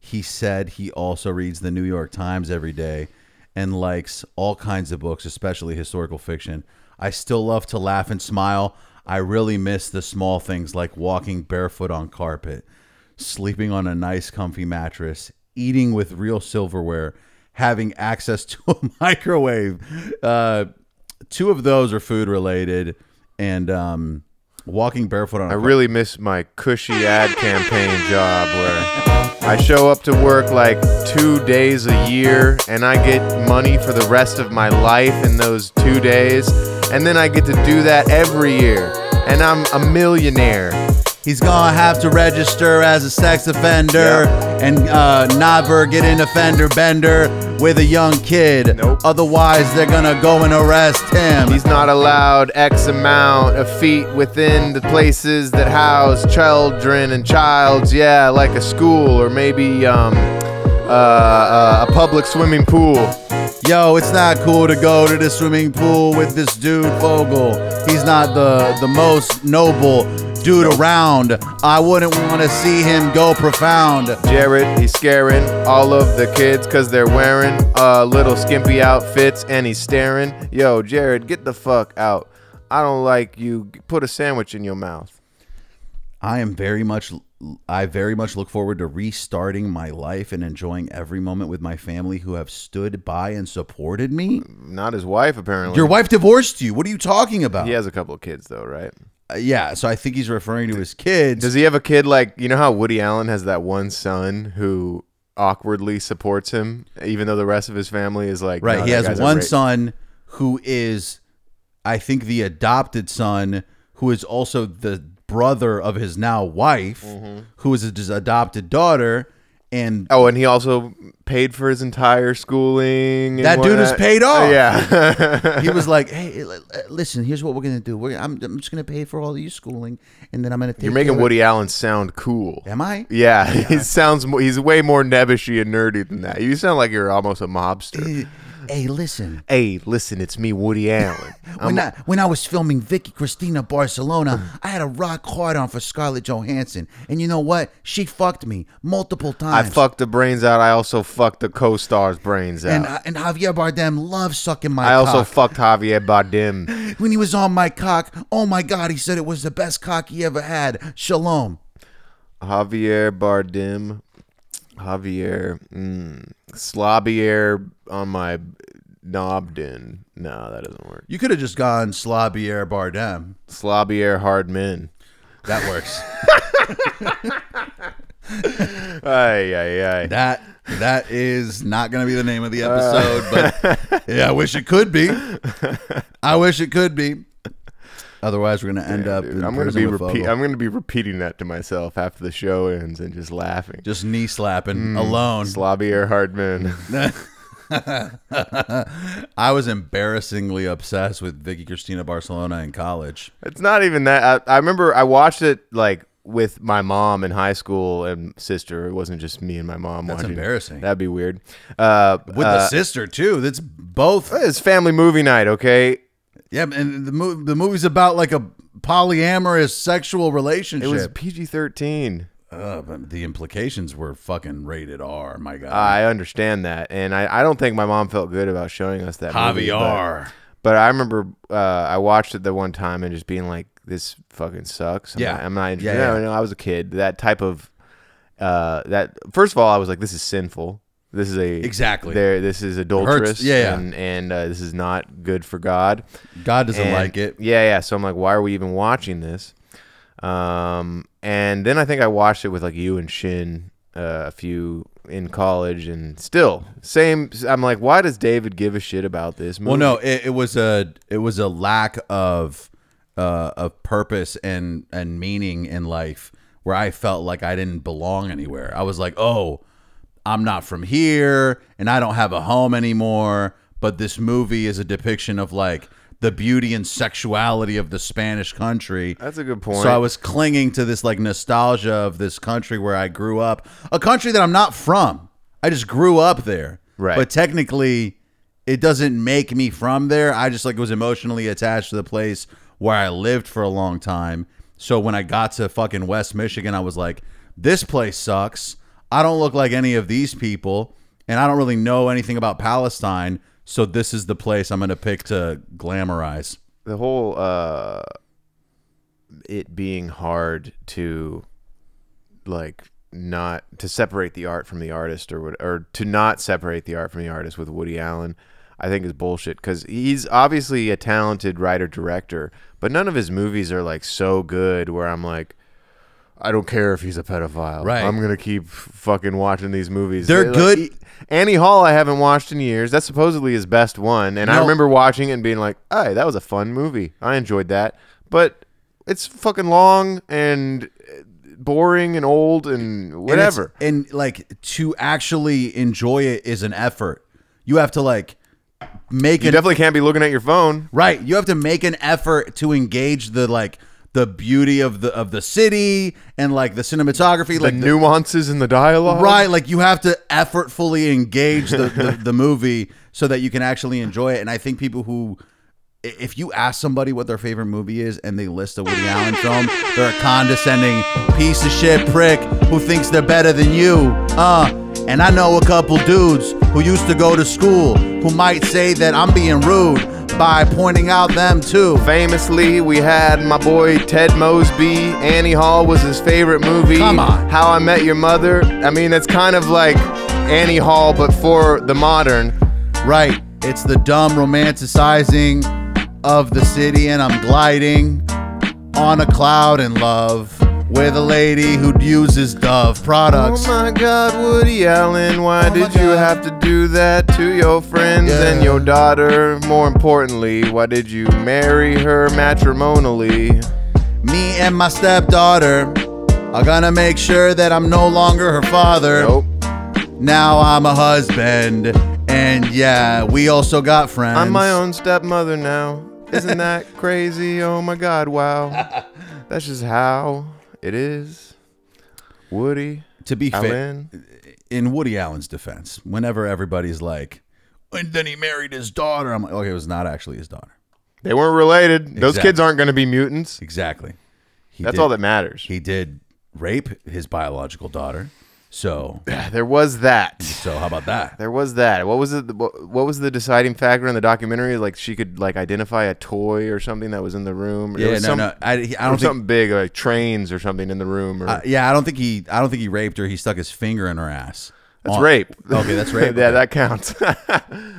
He said he also reads the New York Times every day and likes all kinds of books, especially historical fiction. I still love to laugh and smile. I really miss the small things like walking barefoot on carpet, sleeping on a nice, comfy mattress, eating with real silverware, having access to a microwave. Uh, two of those are food related, and um, walking barefoot on. I a really miss my cushy ad campaign job where I show up to work like two days a year and I get money for the rest of my life in those two days. And then I get to do that every year. And I'm a millionaire. He's gonna have to register as a sex offender and uh, never get in a fender bender with a young kid. Nope. Otherwise, they're gonna go and arrest him. He's not allowed X amount of feet within the places that house children and childs. Yeah, like a school or maybe um, uh, uh, a public swimming pool. Yo, it's not cool to go to the swimming pool with this dude Fogle. He's not the the most noble dude around. I wouldn't want to see him go profound. Jared, he's scaring all of the kids because they're wearing uh, little skimpy outfits and he's staring. Yo, Jared, get the fuck out. I don't like you. Put a sandwich in your mouth. I am very much I very much look forward to restarting my life and enjoying every moment with my family who have stood by and supported me. Not his wife, apparently. Your wife divorced you. What are you talking about? He has a couple of kids, though, right? Uh, yeah, so I think he's referring to his kids. Does he have a kid like, you know how Woody Allen has that one son who awkwardly supports him, even though the rest of his family is like, right, "No, he has one ra-" son who is I think the adopted son who is also the brother of his now wife, Mm-hmm. who is his adopted daughter and Oh, and he also paid for his entire schooling. and That dude is whatnot. paid off. Yeah. he was like, "Hey, l- l- listen. Here's what we're gonna do. We're, I'm, I'm just gonna pay for all of your schooling, and then I'm gonna." Take You're making of- Woody Allen sound cool. Am I? Yeah, he sounds. mo- He's way more nebbishy and nerdy than that. You sound like you're almost a mobster. Hey, listen. hey, listen, it's me, Woody Allen. When I when I was filming Vicky Cristina Barcelona, I had a rock hard on for Scarlett Johansson, and you know what? She fucked me multiple times. I fucked the brains out. I also fucked the co-star's brains out. and uh, and Javier Bardem loves sucking my. I also fucked Javier Bardem. when he was on my cock. Oh my god, he said it was the best cock he ever had. Shalom. Javier Bardem. Javier. Mm, Slabier on my Nobden. No, that doesn't work. You could have just gone Slabier Bardem. Slabier Hardman. That works. Ay, ay, ay. that that is not going to be the name of the episode, but yeah, I wish it could be. I wish it could be. Otherwise, we're going to end up. Dude, in I'm gonna be repeat. I'm gonna be repeating that to myself after the show ends and just laughing. just knee slapping alone. Slabier Hardman. I was embarrassingly obsessed with Vicky Cristina Barcelona in college. It's not even that. I, I remember I watched it like with my mom in high school and sister. It wasn't just me and my mom That's watching. embarrassing. That'd be weird. Uh, With the sister too. That's both. it's family movie night. Okay, Yeah, and the movie the movie's about like a polyamorous sexual relationship. it was PG-13. Uh, but the implications were fucking rated R. My God, I understand that, and I, I don't think my mom felt good about showing us that movie, but- Javier. But I remember uh, I watched it the one time and just being like, "This fucking sucks." I'm Yeah. not, I'm not interested. Yeah, no, no, I was a kid. That type of uh, that. First of all, I was like, "This is sinful. This is a Exactly. There, this is adulterous. Yeah, yeah. and and uh, this is not good for God. God doesn't And- like it. Yeah, yeah. So I'm like, why are we even watching this? Um, and then I think I watched it with like you and Shin uh, a few in college, and still same. I'm like, why does David give a shit about this movie? Well, no, it, it was a it was a lack of uh, of purpose and and meaning in life where I felt like I didn't belong anywhere. I was like, oh, I'm not from here, and I don't have a home anymore. But this movie is a depiction of like the beauty and sexuality of the Spanish country. That's a good point. So I was clinging to this like nostalgia of this country where I grew up, a country that I'm not from. I just grew up there. Right. But technically, it doesn't make me from there. I just like was emotionally attached to the place where I lived for a long time. So when I got to fucking West Michigan, I was like, this place sucks. I don't look like any of these people, and I don't really know anything about Palestine. So this is the place I'm going to pick to glamorize. the whole uh it being hard to like not to separate the art from the artist or what or to not separate the art from the artist with Woody Allen I think is bullshit cuz he's obviously a talented writer director but none of his movies are like so good where I'm like I don't care if he's a pedophile. Right. I'm gonna keep fucking watching these movies. They're Like, good- Annie Hall, I haven't watched in years. That's supposedly his best one, and I No. remember watching it and being like, "Hey, that was a fun movie. I enjoyed that." But it's fucking long and uh, boring and old and And it's- whatever. And, like to actually enjoy it is an effort. You have to like make it you an definitely can't be looking at your phone. right. You have to make an effort to engage the like the beauty of the of the city and like the cinematography, like the- nuances in the dialogue. right. Like you have to effortfully engage the, the the movie so that you can actually enjoy it. And I think people who if you ask somebody what their favorite movie is and they list a Woody Allen film, they're a condescending piece of shit prick who thinks they're better than you. Uh, and I know a couple dudes who used to go to school who might say that I'm being rude by pointing out them too. Famously, we had my boy Ted Mosby. Annie Hall was his favorite movie. Come on. How I Met Your Mother. I mean, it's kind of like Annie Hall, but for the modern. Right. It's the dumb romanticizing of the city, and I'm gliding on a cloud in love with a lady who uses Dove products. Oh my God, Woody Allen, why Oh did you have to do that to your friends and your daughter? More importantly, why did you marry her matrimonially? Me and my stepdaughter are gonna make sure that I'm no longer her father. Nope. Now I'm a husband, and yeah, we also got friends. I'm my own stepmother now. Isn't that crazy? Oh my God, wow. That's just how it is. Woody To be fair, in Woody Allen's defense, whenever everybody's like, and then he married his daughter, I'm like, okay, it was not actually his daughter. They weren't related. Those kids aren't going to be mutants. Exactly. He That's did- all that matters. He did rape his biological daughter. So, There was that. so how about that? There was that. What was it? What was the deciding factor in the documentary? Like she could like identify a toy or something that was in the room. Yeah, no, some- no. I, I or don't think. something big like trains or something in the room. Or, uh, yeah, I don't think he. I don't think he raped her. He stuck his finger in her ass. that's On- rape. Okay, that's rape. yeah, that counts.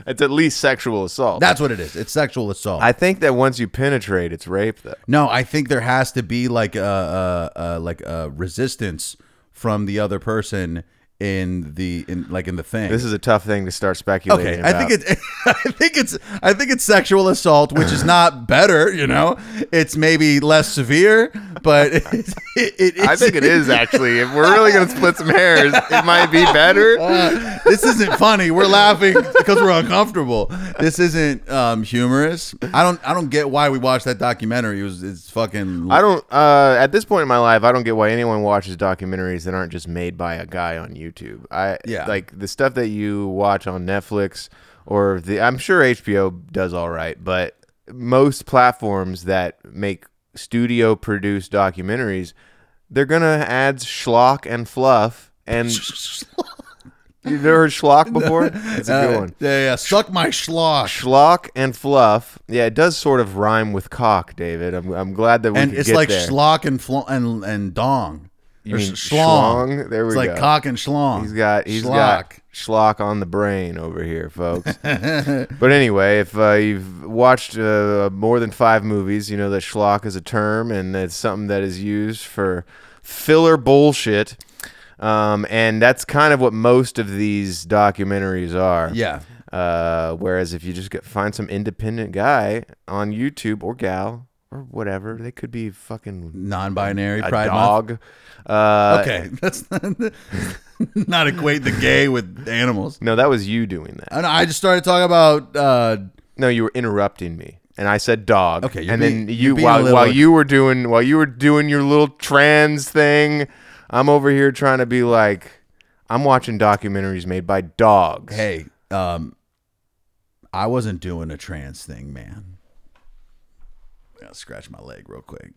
it's at least sexual assault. That's what it is. It's sexual assault. I think that once you penetrate, it's rape though. no, I think there has to be like a, a, a like a resistance from the other person in the in like in the thing. This is a tough thing to start speculating. Okay, I think about. it. I think it's. I think it's sexual assault, which is not better. You know, it's maybe less severe, but it, it. I think it is actually. If we're really gonna split some hairs, it might be better. Uh, this isn't funny. We're laughing because we're uncomfortable. This isn't um, humorous. I don't. I don't get why we watched that documentary. It was. It's fucking. I don't. Uh, at this point in my life, I don't get why anyone watches documentaries that aren't just made by a guy on YouTube. I Yeah. like the stuff that you watch on Netflix or the. I'm sure HBO does all right, but most platforms that make studio produced documentaries, they're gonna add schlock and fluff and. You've never heard schlock before? It's a good Uh, one. Yeah, yeah. Suck my schlock. Schlock and fluff. Yeah, it does sort of rhyme with cock, David. I'm, I'm glad that we And it's like there. schlock and fl- and and dong. You Or mean schlong. schlong? There we it's like cock and schlong. He's got he's Schlock. got schlock on the brain over here, folks. but anyway, if uh, you've watched uh, more than five movies, you know that schlock is a term and it's something that is used for filler bullshit. Um, and that's kind of what most of these documentaries are. Yeah. Uh, whereas if you just get, find some independent guy on YouTube or gal or whatever, they could be fucking Non-binary a pride dog. Uh, Okay, that's not, not equate the gay with animals. No, that was you doing that. I, know, I just started talking about. Uh, No, you were interrupting me, and I said dog. Okay, and being- then you while little- while you were doing while you were doing your little trans thing, I'm over here trying to be like, I'm watching documentaries made by dogs. hey, um, I wasn't doing a trans thing, man. Gotta scratch my leg real quick.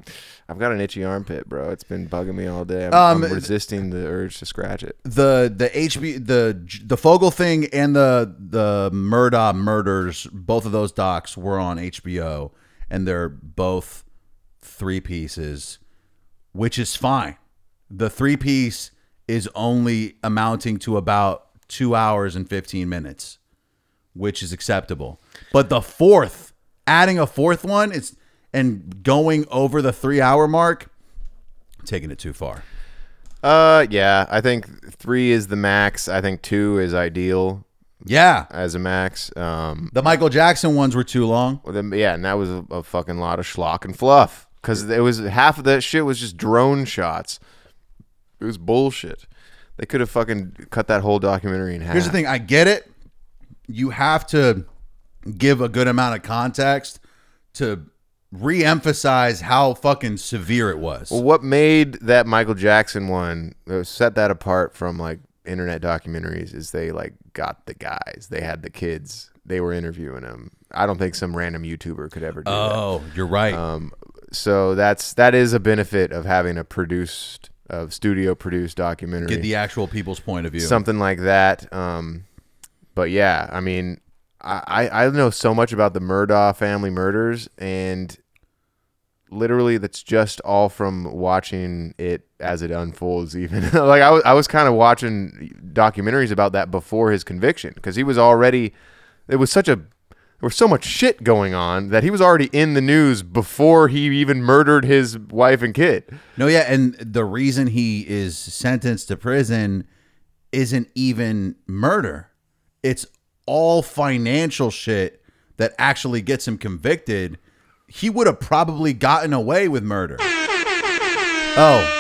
I've got an itchy armpit, bro. It's been bugging me all day. I'm, Um, I'm resisting the urge to scratch it. the the HB the the Fogle thing and the the Murdaugh murders both of those docs were on HBO and they're both three pieces which is fine. The three piece is only amounting to about 2 hours and 15 minutes which is acceptable. But the fourth adding a fourth one is and going over the 3 hour mark taking it too far. Uh, yeah, I think three is the max. I think two is ideal Yeah. as a max. Um, The Michael Jackson ones were too long. Well, then, yeah, and that was a, a fucking lot of schlock and fluff because it was half of that shit was just drone shots. It was bullshit. They could have fucking cut that whole documentary in half. Here's the thing, I get it. You have to give a good amount of context to re-emphasize how fucking severe it was. Well, what made that Michael Jackson one uh, set that apart from like internet documentaries is they like got the guys. They had the kids. They were interviewing them. I don't think some random YouTuber could ever do that. Oh, you're right. Um, so that's that is a benefit of having a produced, of studio produced documentary, Get the actual people's point of view. something like that. Um, but yeah, I mean, I I know so much about the Murdaugh family murders, and literally that's just all from watching it as it unfolds. Even like I was I was kind of watching documentaries about that before his conviction because he was already. It was such a there was so much shit going on that he was already in the news before he even murdered his wife and kid. No, yeah, and the reason he is sentenced to prison isn't even murder. It's all financial shit that actually gets him convicted. He would have probably gotten away with murder. Oh,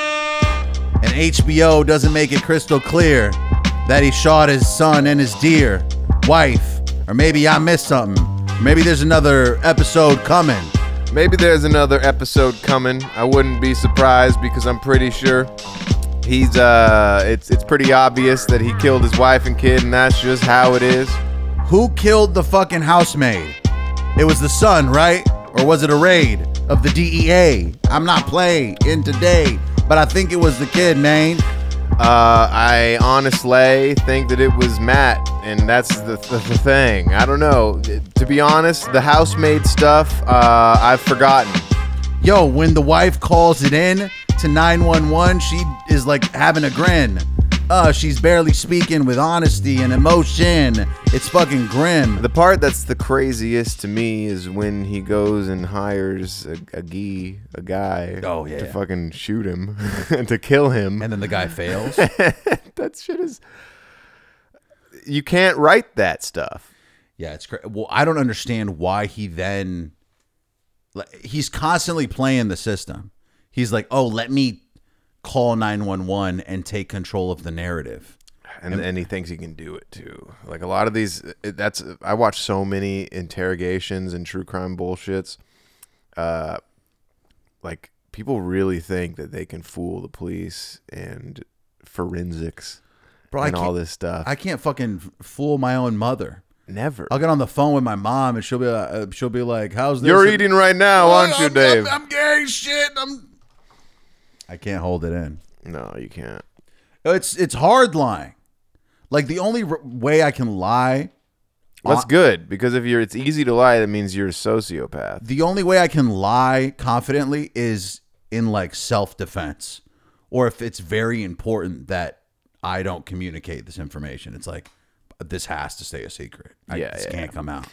and HBO doesn't make it crystal clear that he shot his son and his dear wife. Or maybe I missed something. Maybe there's another episode coming. Maybe there's another episode coming. I wouldn't be surprised because I'm pretty sure he's uh it's it's pretty obvious that he killed his wife and kid and that's just how it is. Who killed the fucking housemaid? It was the son, right? Or was it a raid of the DEA? I'm not playing in today, but I think it was the kid, man. Uh I honestly think that it was Matt and that's the, the, the thing. I don't know. To be honest, the housemaid stuff uh I've forgotten. Yo, when the wife calls it in to 911, she is like having a grin. Uh, she's barely speaking with honesty and emotion. It's fucking grim. The part that's the craziest to me is when he goes and hires a, a guy, a guy, Oh, yeah. to fucking shoot him and to kill him. And then the guy fails. that shit is. You can't write that stuff. Yeah, it's crazy. Well, I don't understand why he then. He's constantly playing the system. He's like, oh, let me call 911 and take control of the narrative. And, and he thinks he can do it too. Like a lot of these, that's I watch so many interrogations and true crime bullshits. Uh, like people really think that they can fool the police and forensics Bro, and all this stuff. I can't fucking fool my own mother. Never. I'll get on the phone with my mom and she'll be like, uh, she'll be like, "How's this?" You're And- eating right now, aren't you, I'm- Dave? I'm, I'm gay shit. I'm. I can't hold it in. no, you can't. It's it's hard lying. Like the only r- way I can lie, That's Uh, good because if you're, it's easy to lie. That means you're a sociopath. the only way I can lie confidently is in like self defense, or if it's very important that I don't communicate this information. It's like this has to stay a secret. I, Yeah, this yeah, can't come out.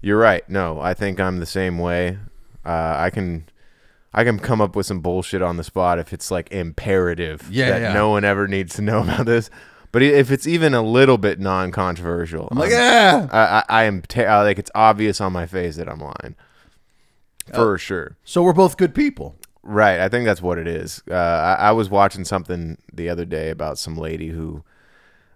You're right. No, I think I'm the same way. Uh, I can, I can come up with some bullshit on the spot if it's like imperative Yeah, that yeah. no one ever needs to know about this. But if it's even a little bit non-controversial, I'm like, yeah. I, I, I am ta- uh, like it's obvious on my face that I'm lying, Oh. for sure. So we're both good people. Right. I think that's what it is. Uh, I, I was watching something the other day about some lady who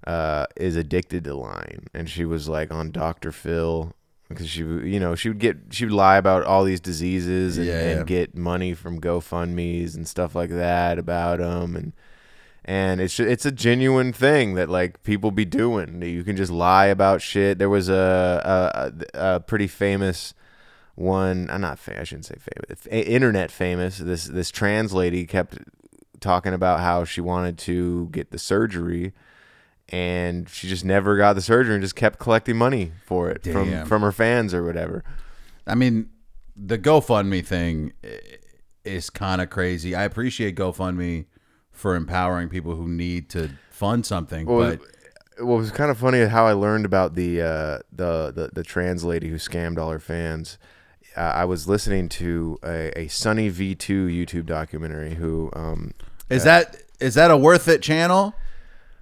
uh, is addicted to lying, and she was like on Dr. Phil because she, you know, she would get she would lie about all these diseases and, Yeah, and get money from GoFundmes and stuff like that about them, and and it's it's a genuine thing that like people be doing. You can just lie about shit. There was a a, a, pretty famous one. I'm not. Fa- I shouldn't say famous. Internet famous. This this trans lady kept talking about how she wanted to get the surgery. And she just never got the surgery and just kept collecting money for it Damn. from from her fans or whatever. I mean, the GoFundMe thing is kind of crazy. I appreciate GoFundMe for empowering people who need to fund something, Well, but it was kind of funny how I learned about the uh, the, the the trans lady who scammed all her fans. Uh, I was listening to a, a Sunny V two YouTube documentary. Who um, is that is that a worth it channel?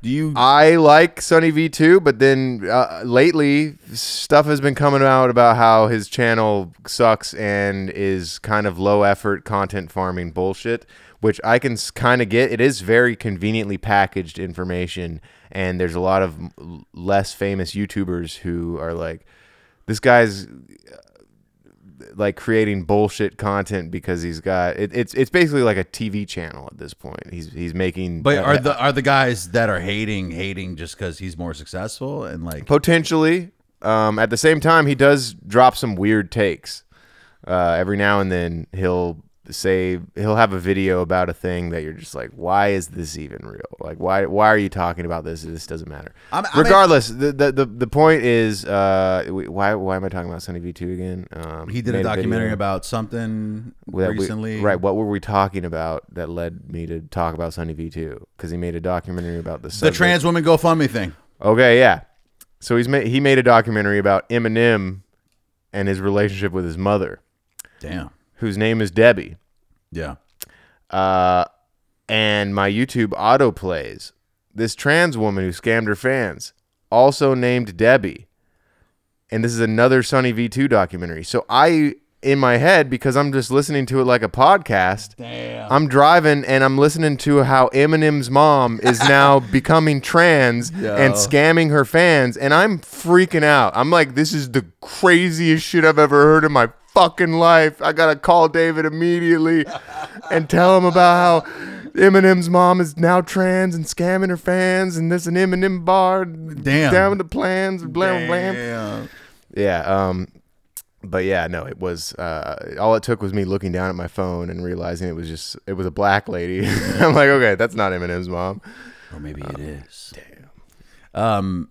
Do you? I like Sunny V two, but then uh, lately stuff has been coming out about how his channel sucks and is kind of low effort content farming bullshit, which I can kind of get. It is very conveniently packaged information, and there's a lot of less famous YouTubers who are like, this guy's like creating bullshit content because he's got it, it's it's basically like a TV channel at this point. He's he's making but uh, are the are the guys that are hating hating just because he's more successful and like potentially Um, at the same time, he does drop some weird takes. Uh, every now and then, he'll say he'll have a video about a thing that you're just like, why is this even real? Like, why why are you talking about this? This doesn't matter. I'm- I mean- Regardless, the, the the the point is, uh, why why am I talking about Sunny V two again? Um, He did a documentary video about something that we- recently. right? What were we talking about that led me to talk about Sunny V two? Because he made a documentary about the The trans woman GoFundMe thing. Okay, yeah. So he's made he made a documentary about Eminem and his relationship with his mother, Damn. Whose name is Debbie. Yeah. Uh, and my YouTube auto plays this trans woman who scammed her fans, also named Debbie. And this is another Sunny V2 documentary. So I, in my head, because I'm just listening to it like a podcast, I'm driving and I'm listening to how Eminem's mom is now becoming trans and scamming her fans. And I'm freaking out. I'm like, this is the craziest shit I've ever heard in my fucking life. I got to call David immediately and tell him about how Eminem's mom is now trans and scamming her fans. And there's an Eminem bar Damn. down the plans. Blam, blam. Yeah. Um, but yeah, no, it was uh, all it took was me looking down at my phone and realizing it was just it was a black lady. I'm like, okay, that's not Eminem's mom. Or maybe it is. Damn. Um,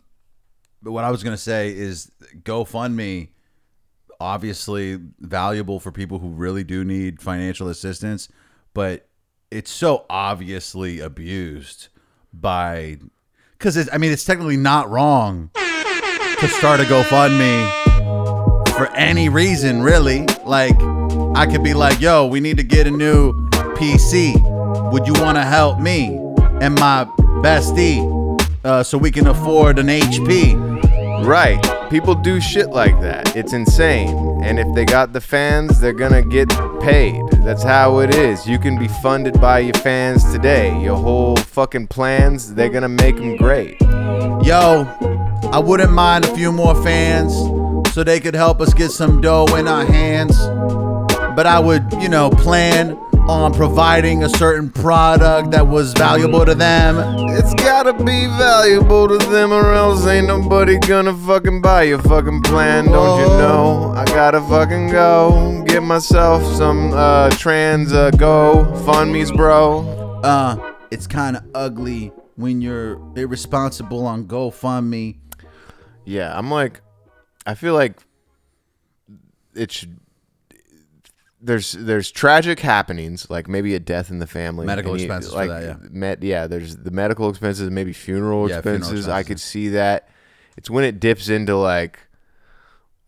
but what I was gonna say is GoFundMe, obviously valuable for people who really do need financial assistance, but it's so obviously abused by because I mean it's technically not wrong to start a GoFundMe for any reason, really. Like, I could be like, yo, we need to get a new PC. Would you want to help me and my bestie uh, so we can afford an HP? Right. People do shit like that. It's insane. And if they got the fans, they're gonna get paid. That's how it is. You can be funded by your fans today. Your whole fucking plans, they're gonna make them great. Yo, I wouldn't mind a few more fans so they could help us get some dough in our hands. But I would, you know, plan on providing a certain product that was valuable to them. It's gotta be valuable to them, or else ain't nobody gonna fucking buy your fucking plan, don't you know? I gotta fucking go get myself some uh, trans uh, go fund me's, bro. uh it's kind of ugly when you're irresponsible on GoFundMe. Yeah, I'm like, I feel like it should. There's there's tragic happenings like maybe a death in the family, Medical you- expenses for like that, yeah. Met, yeah, there's the medical expenses, maybe funeral Yeah, funeral expenses. I expenses. could see that. It's when it dips into like,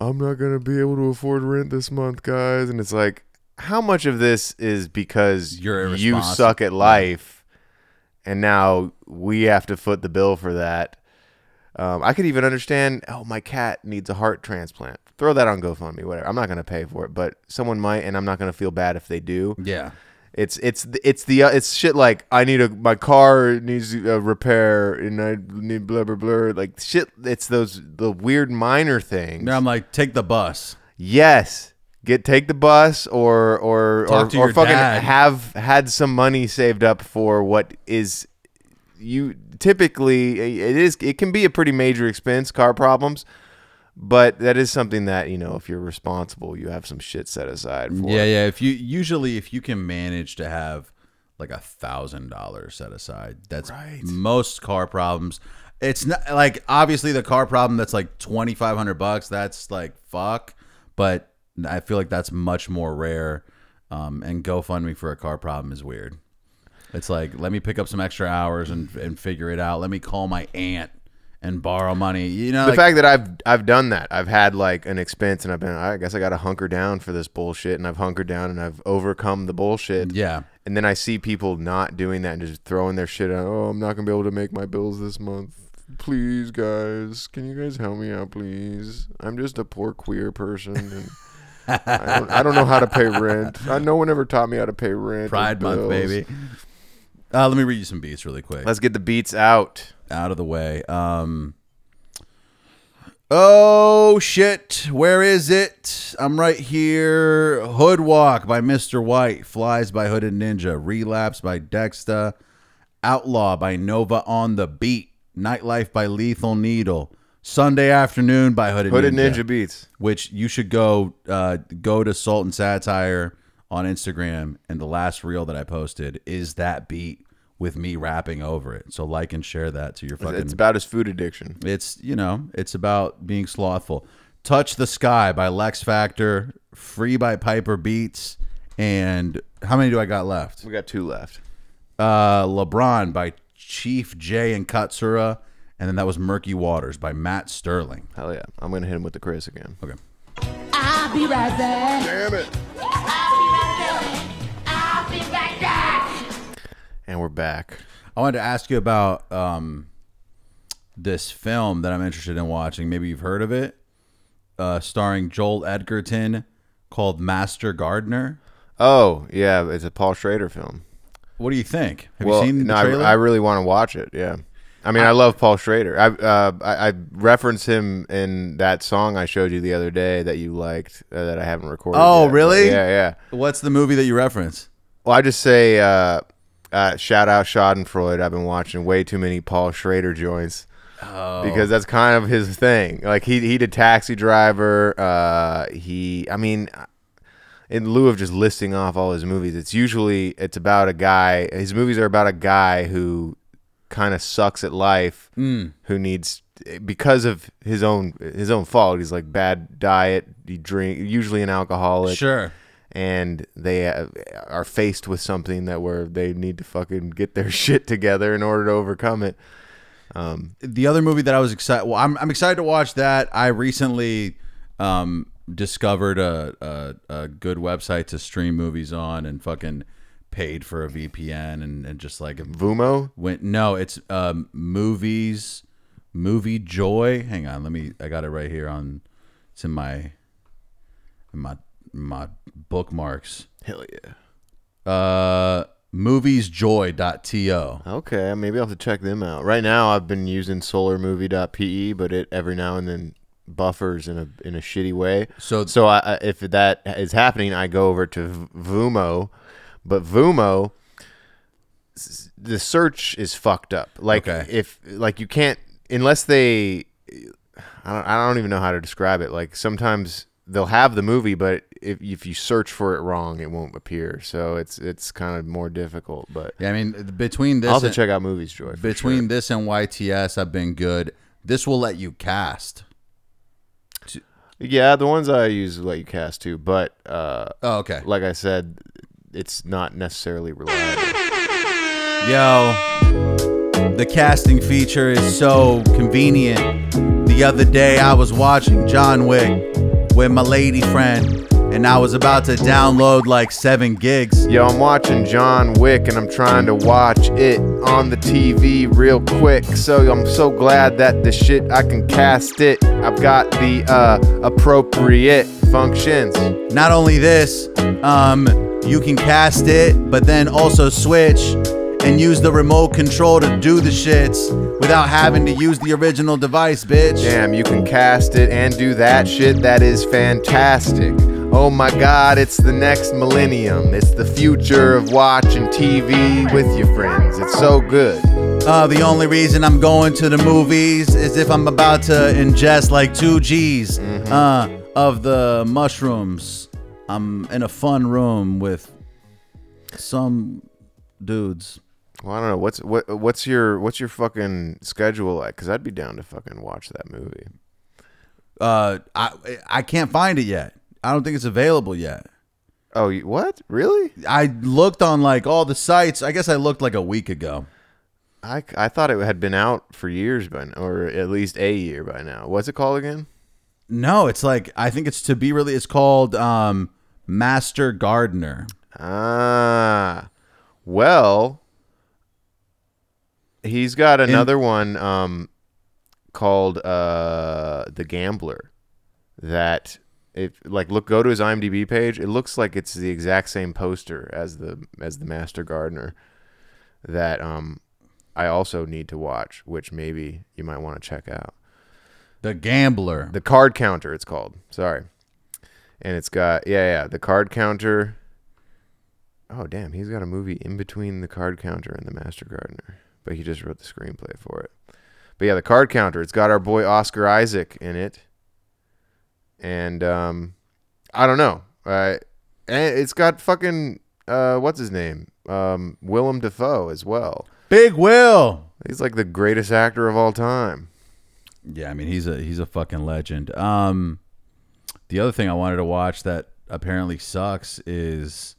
I'm not gonna be able to afford rent this month, guys, and it's like, how much of this is because you suck at life, and now we have to foot the bill for that. Um, I could even understand. Oh, my cat needs a heart transplant. Throw that on GoFundMe, whatever. I'm not gonna pay for it, but someone might, and I'm not gonna feel bad if they do. Yeah. It's it's it's the uh, it's shit like I need a my car needs a repair and I need blah blah blah like shit. It's those the weird minor things. Now I'm like, take the bus. Yes. Get take the bus or or Talk or, or fucking dad. have had some money saved up for what is you typically it is it can be a pretty major expense car problems but that is something that you know if you're responsible you have some shit set aside for Yeah, yeah. If you usually if you can manage to have like a thousand dollars set aside, that's most car problems. It's not like obviously the car problem that's like twenty five hundred bucks. That's like fuck, but I feel like that's much more rare. Um, and GoFundMe for a car problem is weird. It's like let me pick up some extra hours and and figure it out. Let me call my aunt and borrow money. You know, the like, fact that I've I've done that, I've had like an expense, and I've been, I guess I got to hunker down for this bullshit, and I've hunkered down, and I've overcome the bullshit. yeah. And then I see people not doing that and just throwing their shit out. Oh, I'm not gonna be able to make my bills this month. Please, guys, can you guys help me out, please? I'm just a poor queer person, and I, don't, I don't know how to pay rent. I, no one ever taught me how to pay rent. Pride Month, baby. Uh, let me read you some beats really quick. Let's get the beats out. out of the way. Um Oh shit, where is it? I'm right here. Hood Walk by Mr. White, Flies by Hooded Ninja, Relapse by Dexta, Outlaw by Nova on the Beat, Nightlife by Lethal Needle, Sunday Afternoon by Hooded, Hooded Ninja, Ninja Beats. which you should go uh, go to Sultan Satire on Instagram, and the last reel that I posted is that beat with me rapping over it. So like and share that to your fucking. It's about his food addiction. It's you know, it's about being slothful. Touch the Sky by Lex Factor, Free by Piper Beats, and how many do I got left? We got two left. Uh, LeBron by Chief J and Katsura, and then that was Murky Waters by Matt Sterling. Hell yeah. I'm gonna hit him with the Chris again. Okay. I'll be right back. Damn it. And we're back. I wanted to ask you about um, this film that I'm interested in watching. Maybe you've heard of it, uh, starring Joel Edgerton, called Master Gardener. Oh, yeah, it's a Paul Schrader film. What do you think? Have well, you seen the no, I, trailer? I really want to watch it. Yeah. I mean, I, love Paul Schrader. I, uh, I I reference him in that song I showed you the other day that you liked uh, that I haven't recorded. Oh, yet. really? Yeah, yeah. What's the movie that you reference? Well, I just say uh, uh, shout out Schadenfreude. I've been watching way too many Paul Schrader joints. Oh. Because that's kind of his thing. Like he he did Taxi Driver. Uh, he, I mean, in lieu of just listing off all his movies, it's usually it's about a guy. His movies are about a guy who kind of sucks at life, Hmm. who needs because of his own his own fault. He's like bad diet. He drink usually an alcoholic Sure. And they uh, are faced with something that where they need to fucking get their shit together in order to overcome it. the other movie that I was excited. Well, I'm I'm excited to watch that. I recently um, discovered a, a a good website to stream movies on, and fucking paid for a VPN, and, and just like Vumo. went. No, it's um, movies, movie joy. Hang on, let me. I got it right here on. It's in my in my my bookmarks. Hell yeah. Uh, moviesjoy.to. Okay, maybe I'll have to check them out. Right now, I've been using solarmovie.pe, but it every now and then buffers in a in a shitty way. So- so I, if that is happening, I go over to V- Vumo, but Vumo, the search is fucked up. Like Okay. if like you can't unless they, I don't I don't even know how to describe it. Like sometimes they'll have the movie, but if if you search for it wrong, it won't appear. So it's it's kind of more difficult. But Yeah, I mean between this I'll have to and- check out Movies Joy. between sure. this and YTS, I've been good. This will let you cast. yeah, the ones I use let you cast too, but uh, Oh, okay. like I said, it's not necessarily reliable. Yo, the casting feature is so convenient. The other day I was watching John Wick with my lady friend, and I was about to download like seven gigs. Yo, I'm watching John Wick and I'm trying to watch it on the TV real quick. So I'm so glad that the shit I can cast it. I've got the uh, appropriate functions. Not only this, um, you can cast it, but then also switch and use the remote control to do the shits without having to use the original device, bitch. Damn, you can cast it and do that shit. That is fantastic. Oh my god, it's the next millennium. It's the future of watching TV with your friends. It's so good. Uh, the only reason I'm going to the movies is if I'm about to ingest like two G's uh, of the mushrooms. I'm in a fun room with some dudes. Well, I don't know what's what what's your what's your fucking schedule like? Because I'd be down to fucking watch that movie. Uh, I I can't find it yet. I don't think it's available yet. Oh, you, what? Really? I looked on like all the sites. I guess I looked like a week ago. I, I thought it had been out for years by now, or at least a year by now. What's it called again? No, it's like I think it's to be really. It's called um, Master Gardener. Ah, well, he's got another one um, called uh, The Gambler. That if like look go to his IMDb page, it looks like it's the exact same poster as the as the Master Gardener. That um, I also need to watch, which maybe you might want to check out. The Gambler. The card counter, it's called. Sorry. And it's got yeah, yeah, the card counter. Oh damn, he's got a movie in between the card counter and the Master Gardener. But he just wrote the screenplay for it. but yeah, the card counter. It's got our boy Oscar Isaac in it, and um, I don't know. Uh, and it's got fucking uh, what's his name? Um, Willem Dafoe as well. Big Will. He's like the greatest actor of all time. Yeah, I mean he's a he's a fucking legend. Um, the other thing I wanted to watch that apparently sucks is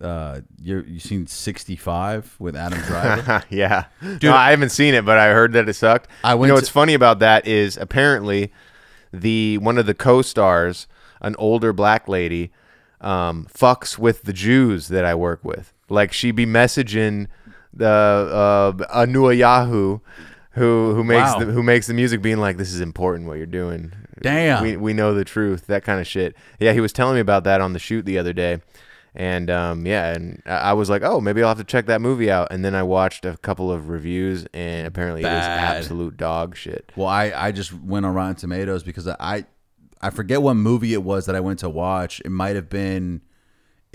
uh you you seen 65 with Adam Driver? yeah, dude, I haven't seen it, but I heard that it sucked. I went you know to- what's funny about that is apparently the one of the co-stars, an older black lady, um, fucks with the Jews that I work with. Like she be messaging the uh, Anua Yahoo. Who who makes Wow. the who makes the music being like this is important what you're doing. Damn. We we know the truth, that kind of shit. Yeah, he was telling me about that on the shoot the other day. And um, yeah, and I was like, oh, maybe I'll have to check that movie out. And then I watched a couple of reviews, and apparently it was Bad. absolute dog shit. Well, I, I just went on Rotten Tomatoes because I I forget what movie it was that I went to watch. It might have been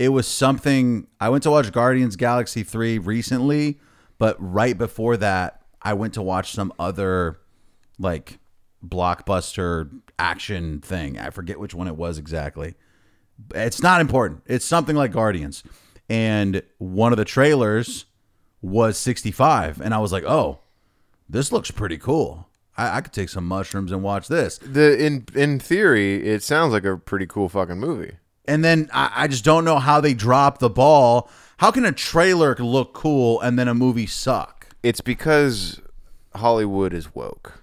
it was something I went to watch Guardians Galaxy 3 recently, but right before that I went to watch some other like blockbuster action thing. I forget which one it was exactly. It's not important. It's something like Guardians. And one of the trailers was 65 and I was like, "Oh, this looks pretty cool. I, I could take some mushrooms and watch this. The in in theory, it sounds like a pretty cool fucking movie. And then I, I just don't know how they drop the ball. How can a trailer look cool and then a movie suck? It's because Hollywood is woke.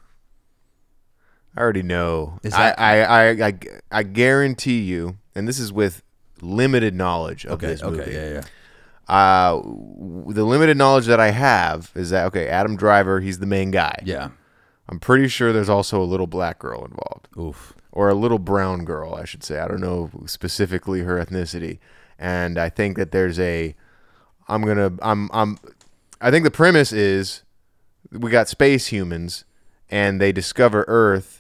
I already know. Is I, I, I, I, I guarantee you, and this is with limited knowledge of Okay, this movie. okay, yeah, yeah. Uh, the limited knowledge that I have is that okay, Adam Driver, he's the main guy. Yeah. I'm pretty sure there's also a little black girl involved, Oof. or a little brown girl, I should say. I don't know specifically her ethnicity, and I think that there's a. I'm gonna. I'm. I'm. I think the premise is we got space humans, and they discover Earth.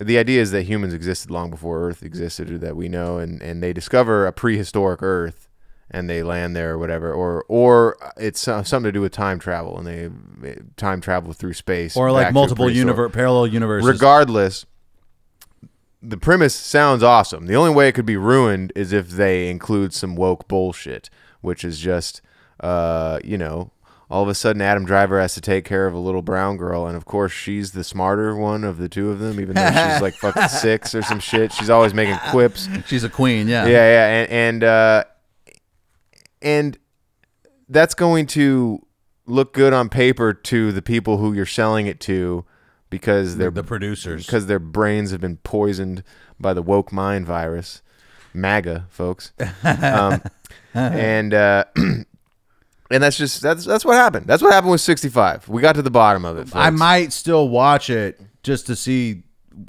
The idea is that humans existed long before Earth existed, or that we know, and and they discover a prehistoric Earth, and they land there or whatever, or or it's uh, something to do with time travel, and they time travel through space, Or like multiple universe, parallel universes. regardless the premise sounds awesome the only way it could be ruined is if they include some woke bullshit which is just uh you know all of a sudden adam driver has to take care of a little brown girl and of course she's the smarter one of the two of them even though she's like fucking six or some shit she's always making quips She's a queen, yeah. yeah, yeah, and and uh, and that's going to look good on paper to the people who you're selling it to because they're The producers. because their brains have been poisoned by the woke mind virus, MAGA folks, um, and uh, and that's just that's that's what happened. That's what happened with 65. We got to the bottom of it. Folks. I might still watch it just to see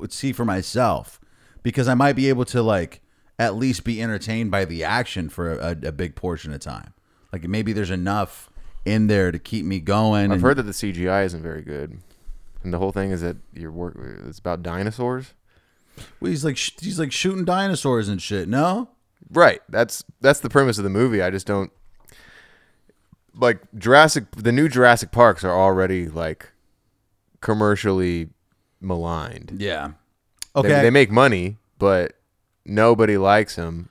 see for myself because I might be able to like at least be entertained by the action for a, a big portion of time. Like maybe there's enough in there to keep me going. I've and- heard that the CGI isn't very good, and the whole thing is that your work it's about dinosaurs. Well, he's like sh- he's like shooting dinosaurs and shit. No, Right. That's that's the premise of the movie. I just don't like Jurassic. The new Jurassic Parks are already like commercially maligned. yeah, okay. They, make money, but nobody likes them.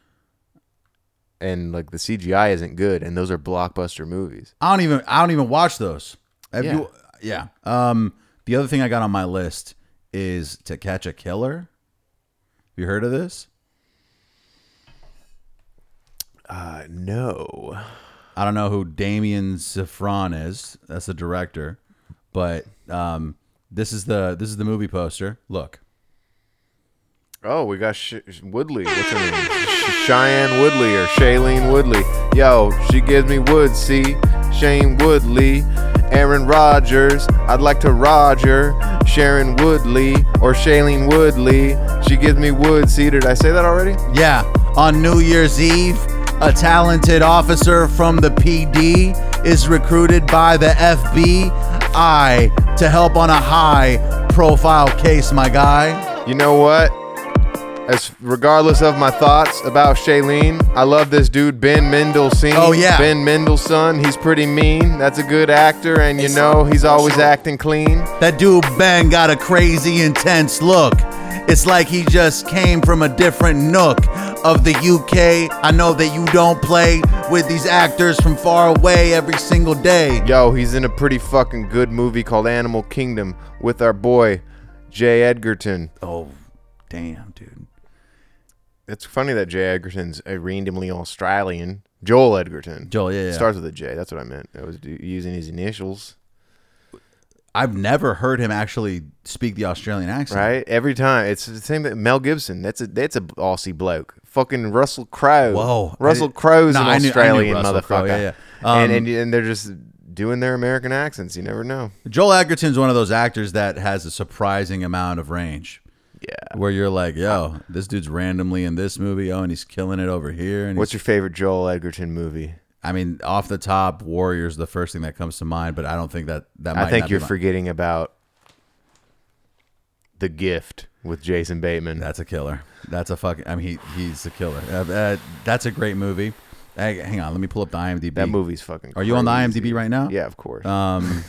And like the CGI isn't good, and those are blockbuster movies. I don't even I don't even watch those. Have Yeah. you- yeah. Um, the other thing I got on my list is To Catch a Killer. Have you heard of this? Uh, no. I don't know who Damien Szifron is. That's the director, but um, this is the this is the movie poster. Look, Oh, we got Sh- Woodley. What's her name? Sh- Cheyenne Woodley or Shailene Woodley. Yo, she gives me wood. See, Shane Woodley, Aaron Rodgers. I'd like to Roger Sharon Woodley or Shailene Woodley. She gives me wood. See, did I say that already? yeah, on New Year's Eve, a talented officer from the PD is recruited by the FBI to help on a high profile case. My guy. You know what? as regardless of my thoughts about Shailene, I love this dude Ben Mendelsohn. Oh, yeah. Ben Mendelsohn. He's pretty mean. That's a good actor, and you know he's always acting clean. That dude Ben got a crazy intense look. It's like he just came from a different nook of the UK. I know that you don't play with these actors from far away every single day. Yo, he's in a pretty fucking good movie called Animal Kingdom with our boy Jay Edgerton. Oh, damn, dude. It's funny that Jay Edgerton's a randomly Australian. Joel Edgerton. Joel, yeah, yeah. Starts with a J. That's what I meant. I was using his initials. I've never heard him actually speak the Australian accent. Right? Every time. It's the same thing. Mel Gibson. That's a that's a Aussie bloke. Fucking Russell Crowe. Whoa. Russell Crowe's No, an I knew- Australian motherfucker. Crowe, yeah, yeah. and, Um, and and they're just doing their American accents. You never know. Joel Edgerton's one of those actors that has a surprising amount of range. Yeah. Where you're like, yo, this dude's randomly in this movie, oh, and he's killing it over here. And What's your favorite Joel Edgerton movie? I mean, off the top, Warriors the first thing that comes to mind, but I don't think that that. Might I think you're forgetting about The Gift with Jason Bateman. That's a killer. That's a fucking. I mean, he he's a killer. Uh, uh, that's a great movie. Hey, hang on, let me pull up the IMDb. that movie's fucking. Are you on the. IMDb right now? Yeah, of course. Um,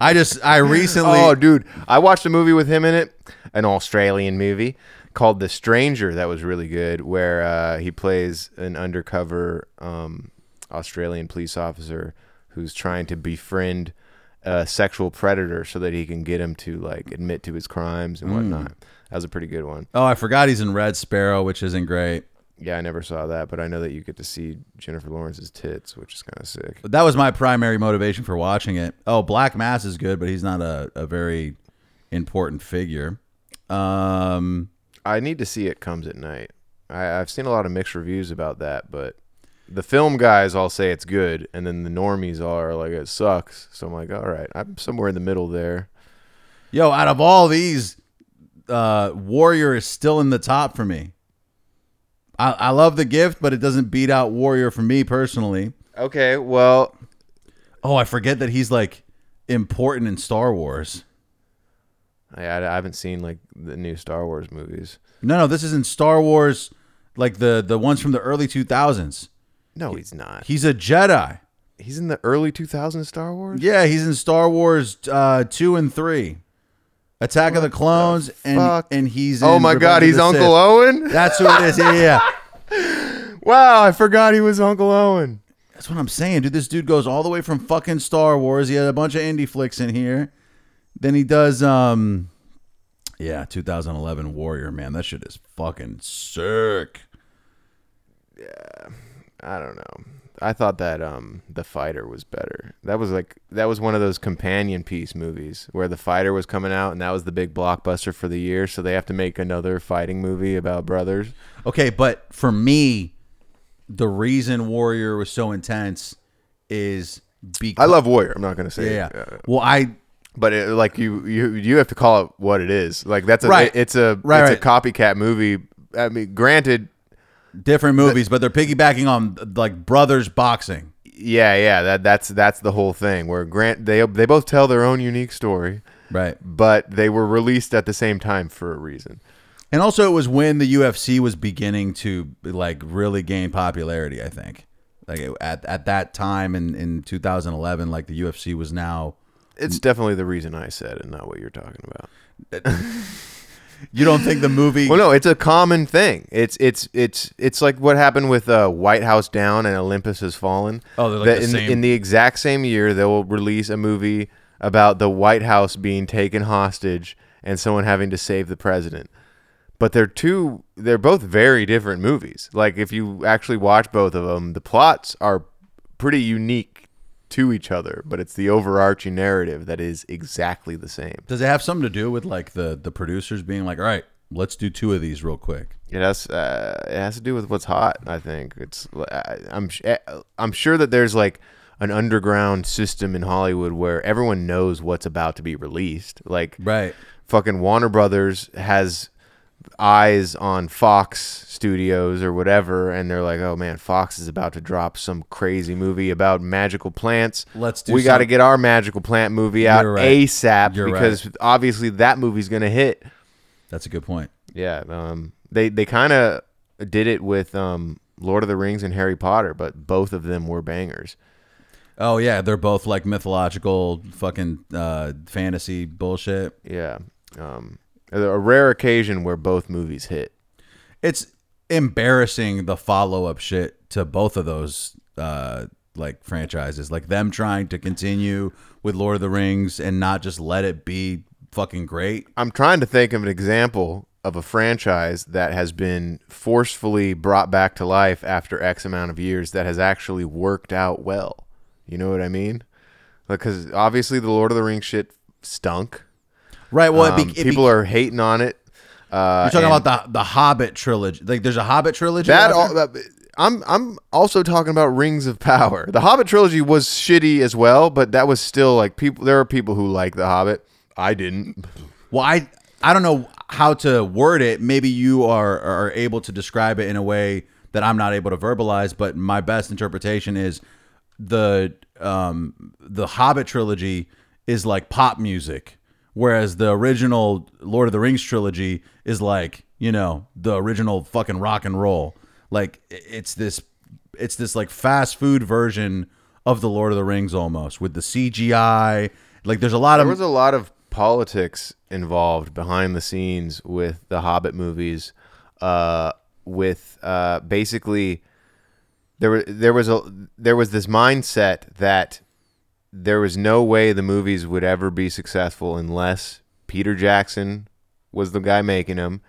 I just I recently. Oh, dude, I watched a movie with him in it, an Australian movie called The Stranger. That was really good, where uh, he plays an undercover um, Australian police officer who's trying to befriend a sexual predator so that he can get him to like admit to his crimes and whatnot. That was a pretty good one. Oh, I forgot he's in Red Sparrow, which isn't great. Yeah, I never saw that, but I know that you get to see Jennifer Lawrence's tits, which is kind of sick. But that was my primary motivation for watching it. Oh, Black Mass is good, but he's not a, a very important figure. Um, I need to see it comes at night. I, I've seen a lot of mixed reviews about that, but the film guys all say it's good, and then the normies are like it sucks. So I'm like, all right, I'm somewhere in the middle there. yo, out of all these, uh, Warrior is still in the top for me. I, I love the gift, but it doesn't beat out Warrior for me personally. Okay, well, Oh, I forget that he's like important in Star Wars. I, I haven't seen like the new Star Wars movies. No, no, this is in Star Wars, like the the ones from the early two thousands. No, he's not. He's a Jedi. He's in the early 2000s Star Wars. Yeah, he's in Star Wars uh, two and three, Attack of the Clones, and fuck? and he's in Oh my God, of he's the Uncle Sith. Owen. That's who it is. Yeah, yeah, yeah. Wow, I forgot he was Uncle Owen. That's what I'm saying, dude. This dude goes all the way from fucking Star Wars. He had a bunch of indie flicks in here. Then he does, um, yeah, 2011 Warrior. Man, that shit is fucking sick. I don't know. I thought that um the fighter was better. That was like that was one of those companion piece movies where the fighter was coming out and that was the big blockbuster for the year, so they have to make another fighting movie about brothers. Okay, but for me, the reason Warrior was so intense is because I love Warrior. I'm not gonna say Yeah, yeah. uh, Well, I but it, like you you you have to call it what it is. Like that's a Right. it's a Right, it's a copycat movie. I mean, granted, different movies, but they're piggybacking on like brothers boxing. yeah, yeah. That that's that's the whole thing. Where Grant they they both tell their own unique story, Right. but they were released at the same time for a reason. And also it was when the UFC was beginning to like really gain popularity, I think. Like it- at at that time in in 2011 like the UFC was now It's definitely the reason I said and not what you're talking about. You don't think the movie Well, no, it's a common thing. It's it's it's it's like what happened with uh, White House Down and Olympus Has Fallen. Oh, they're like That the in, same- in the exact same year, they will release a movie about the White House being taken hostage and someone having to save the president. But they're two. They're both very different movies. Like if you actually watch both of them, the plots are pretty unique to each other, but it's the overarching narrative that is exactly the same. Does it have something to do with like the the producers being like, "All right, let's do two of these real quick." It has uh, it has to do with what's hot. I think it's I- I'm eh, I'm sure that there's like an underground system in Hollywood where everyone knows what's about to be released. Like Right. fucking Warner Brothers has eyes on Fox Studios or whatever, and they're like, "Oh man, Fox is about to drop some crazy movie about magical plants. Let's do We got to get our magical plant movie out right. ASAP You're because obviously that movie's gonna hit." That's a good point. Yeah, um, they they kind of did it with um, Lord of the Rings and Harry Potter, but both of them were bangers. Oh yeah, they're both like mythological fucking uh, fantasy bullshit. Yeah, um, a rare occasion where both movies hit. It's embarrassing the follow up shit to both of those uh, like franchises, like them trying to continue with Lord of the Rings and not just let it be fucking great. I'm trying to think of an example of a franchise that has been forcefully brought back to life after X amount of years that has actually worked out well. You know what I mean? Because obviously the Lord of the Rings shit stunk. Right. Well, it Um, be, it people be, are hating on it. Uh, you're talking about the the Hobbit trilogy. Like, there's a Hobbit trilogy. that. All, that- I'm I'm also talking about Rings of Power. The Hobbit trilogy was shitty as well, but that was still like people. There are people who like the Hobbit. I didn't. Well, I I don't know how to word it. Maybe you are are able to describe it in a way that I'm not able to verbalize. But my best interpretation is the um the Hobbit trilogy is like pop music, whereas the original Lord of the Rings trilogy is like you know the original fucking rock and roll. Like it's this it's this like fast food version of the Lord of the Rings almost with the CGI. Like there's a lot of There was a lot of politics involved behind the scenes with the Hobbit movies. Uh, with uh, basically, there was there was a there was this mindset that there was no way the movies would ever be successful unless Peter Jackson was the guy making them,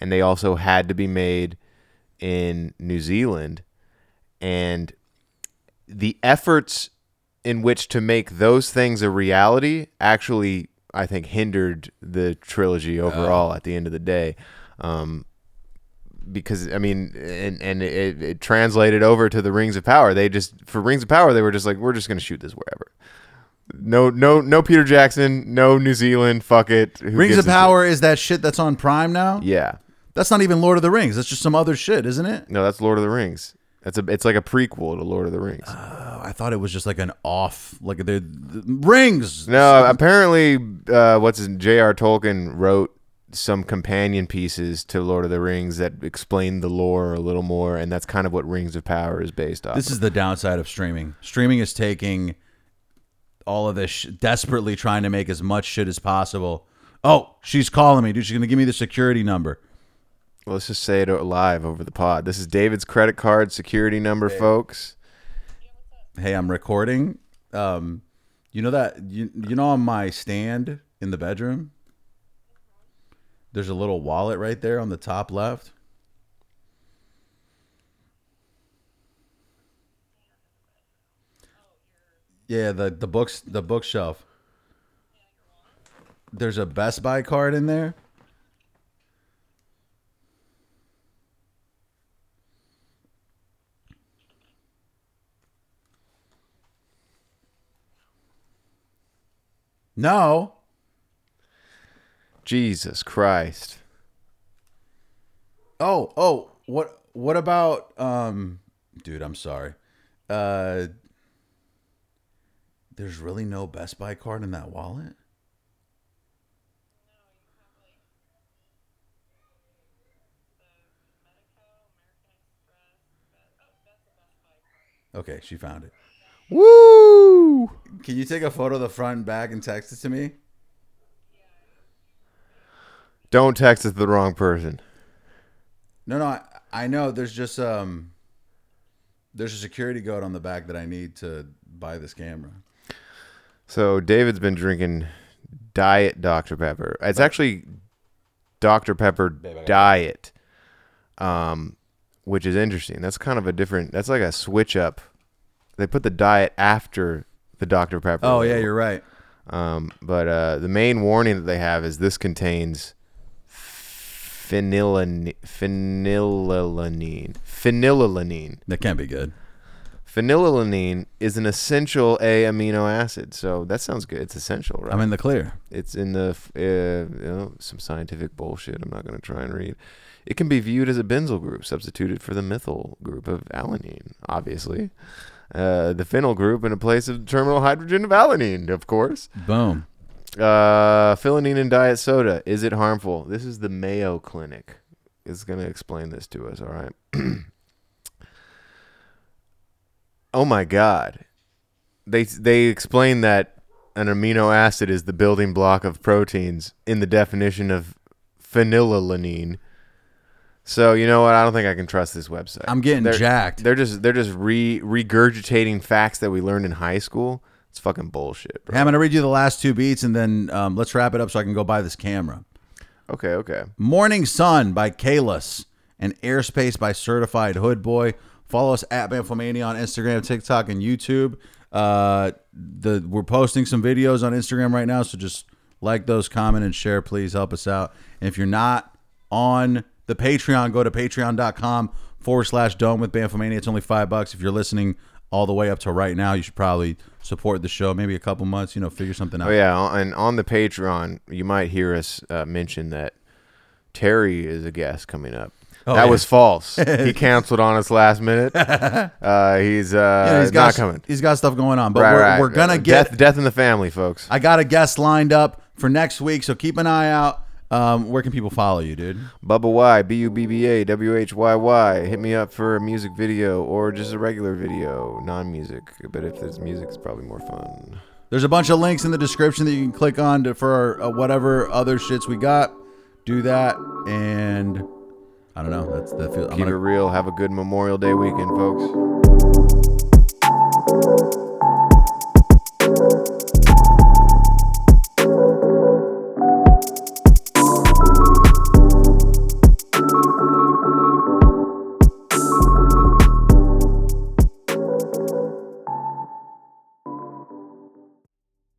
and they also had to be made in New Zealand, and the efforts in which to make those things a reality actually I think hindered the trilogy overall at the end of the day. Um, because I mean, and and it, it translated over to the Rings of Power. They just for Rings of Power, they were just like, we're just gonna shoot this wherever. No, no, no. Peter Jackson, no New Zealand. Fuck it. Who Rings of a shit? Power is that shit that's on Prime now? Yeah, That's not even Lord of the Rings. That's just some other shit, isn't it? no, that's Lord of the Rings. That's a. It's like a prequel to Lord of the Rings. Oh, I thought it was just like an off, like the, the rings. No, apparently, uh, what's his J.R. Tolkien wrote some companion pieces to Lord of the Rings that explain the lore a little more, and that's kind of what Rings of Power is based off. This is the downside of streaming. Streaming is taking all of this, sh- desperately trying to make as much shit as possible. Oh, she's calling me, dude. She's gonna give me the security number. Well, let's just say it live over the pod. This is David's credit card security number, folks. Hey, I'm recording. Um, you know that you you know on my stand in the bedroom. There's a little wallet right there on the top left. Yeah, the the books the bookshelf. There's a Best Buy card in there. No. Jesus Christ. Oh, oh, what what about um dude, I'm sorry. Uh There's really no Best Buy card in that wallet? Okay, she found it. Woo! Can you take a photo of the front and back and text it to me? Don't text it to the wrong person. No, no, I, I know there's just um there's a security code on the back that I need to buy this camera. So David's been drinking Diet Dr Pepper. It's actually Dr Pepper Diet, um, which is interesting. That's kind of a different. That's like a switch up. They put the diet after the Dr Pepper. Oh yeah, you're right. Um, but uh, the main warning that they have is this contains phenylalanine. Phenylalanine. Phenylalanine. That can't be good. Phenylalanine is an essential A amino acid, so that sounds good. It's essential, right? I'm in the clear. it's in the uh, you know some scientific bullshit. I'm not going to try and read. It can be viewed as a benzyl group substituted for the methyl group of alanine. Obviously, uh, the phenyl group in a place of terminal hydrogen of alanine, of course. Boom. Uh, Philonine in diet soda. Is it harmful? This is the Mayo Clinic. Is going to explain this to us. All right. oh my God. They they explain that an amino acid is the building block of proteins in the definition of phenylalanine. So you know what? I don't think I can trust this website. I'm getting They're- jacked. They're just they're just re regurgitating facts that we learned in high school. It's fucking bullshit, bro. Hey, I'm gonna read you the last two beats and then um, let's wrap it up so I can go buy this camera. Okay, okay. Morning Sun by Kalis and Airspace by Certified Hood Boy. Follow us at Bamfomania on Instagram, TikTok, and YouTube. Uh, the we're posting some videos on Instagram right now, so just like those, comment, and share. Please help us out. And if you're not on the Patreon, go to patreon.com forward slash dome with Bamfomania. It's only five bucks. If you're listening all the way up to right now, you should probably support the show. Maybe a couple months, you know, figure something out. Oh yeah, on- and on the Patreon, you might hear us uh, mention that Terry is a guest coming up. Oh, that yeah. was false. he canceled on us last minute. Uh, he's uh, Yeah, he's got not coming. He's got stuff going on, but right, we're, right. we're gonna get death, death in the family, folks. I got a guest lined up for next week, so keep an eye out. Um, where can people follow you, dude? Bubba Y, B U B B A W H Y Y. Hit me up for a music video or just a regular video, non music. But if there's music, it's probably more fun. There's a bunch of links in the description that you can click on to, for uh, whatever other shits we got. Do that, and I don't know. That's the feel. Keep gonna... it real. Have a good Memorial Day weekend, folks.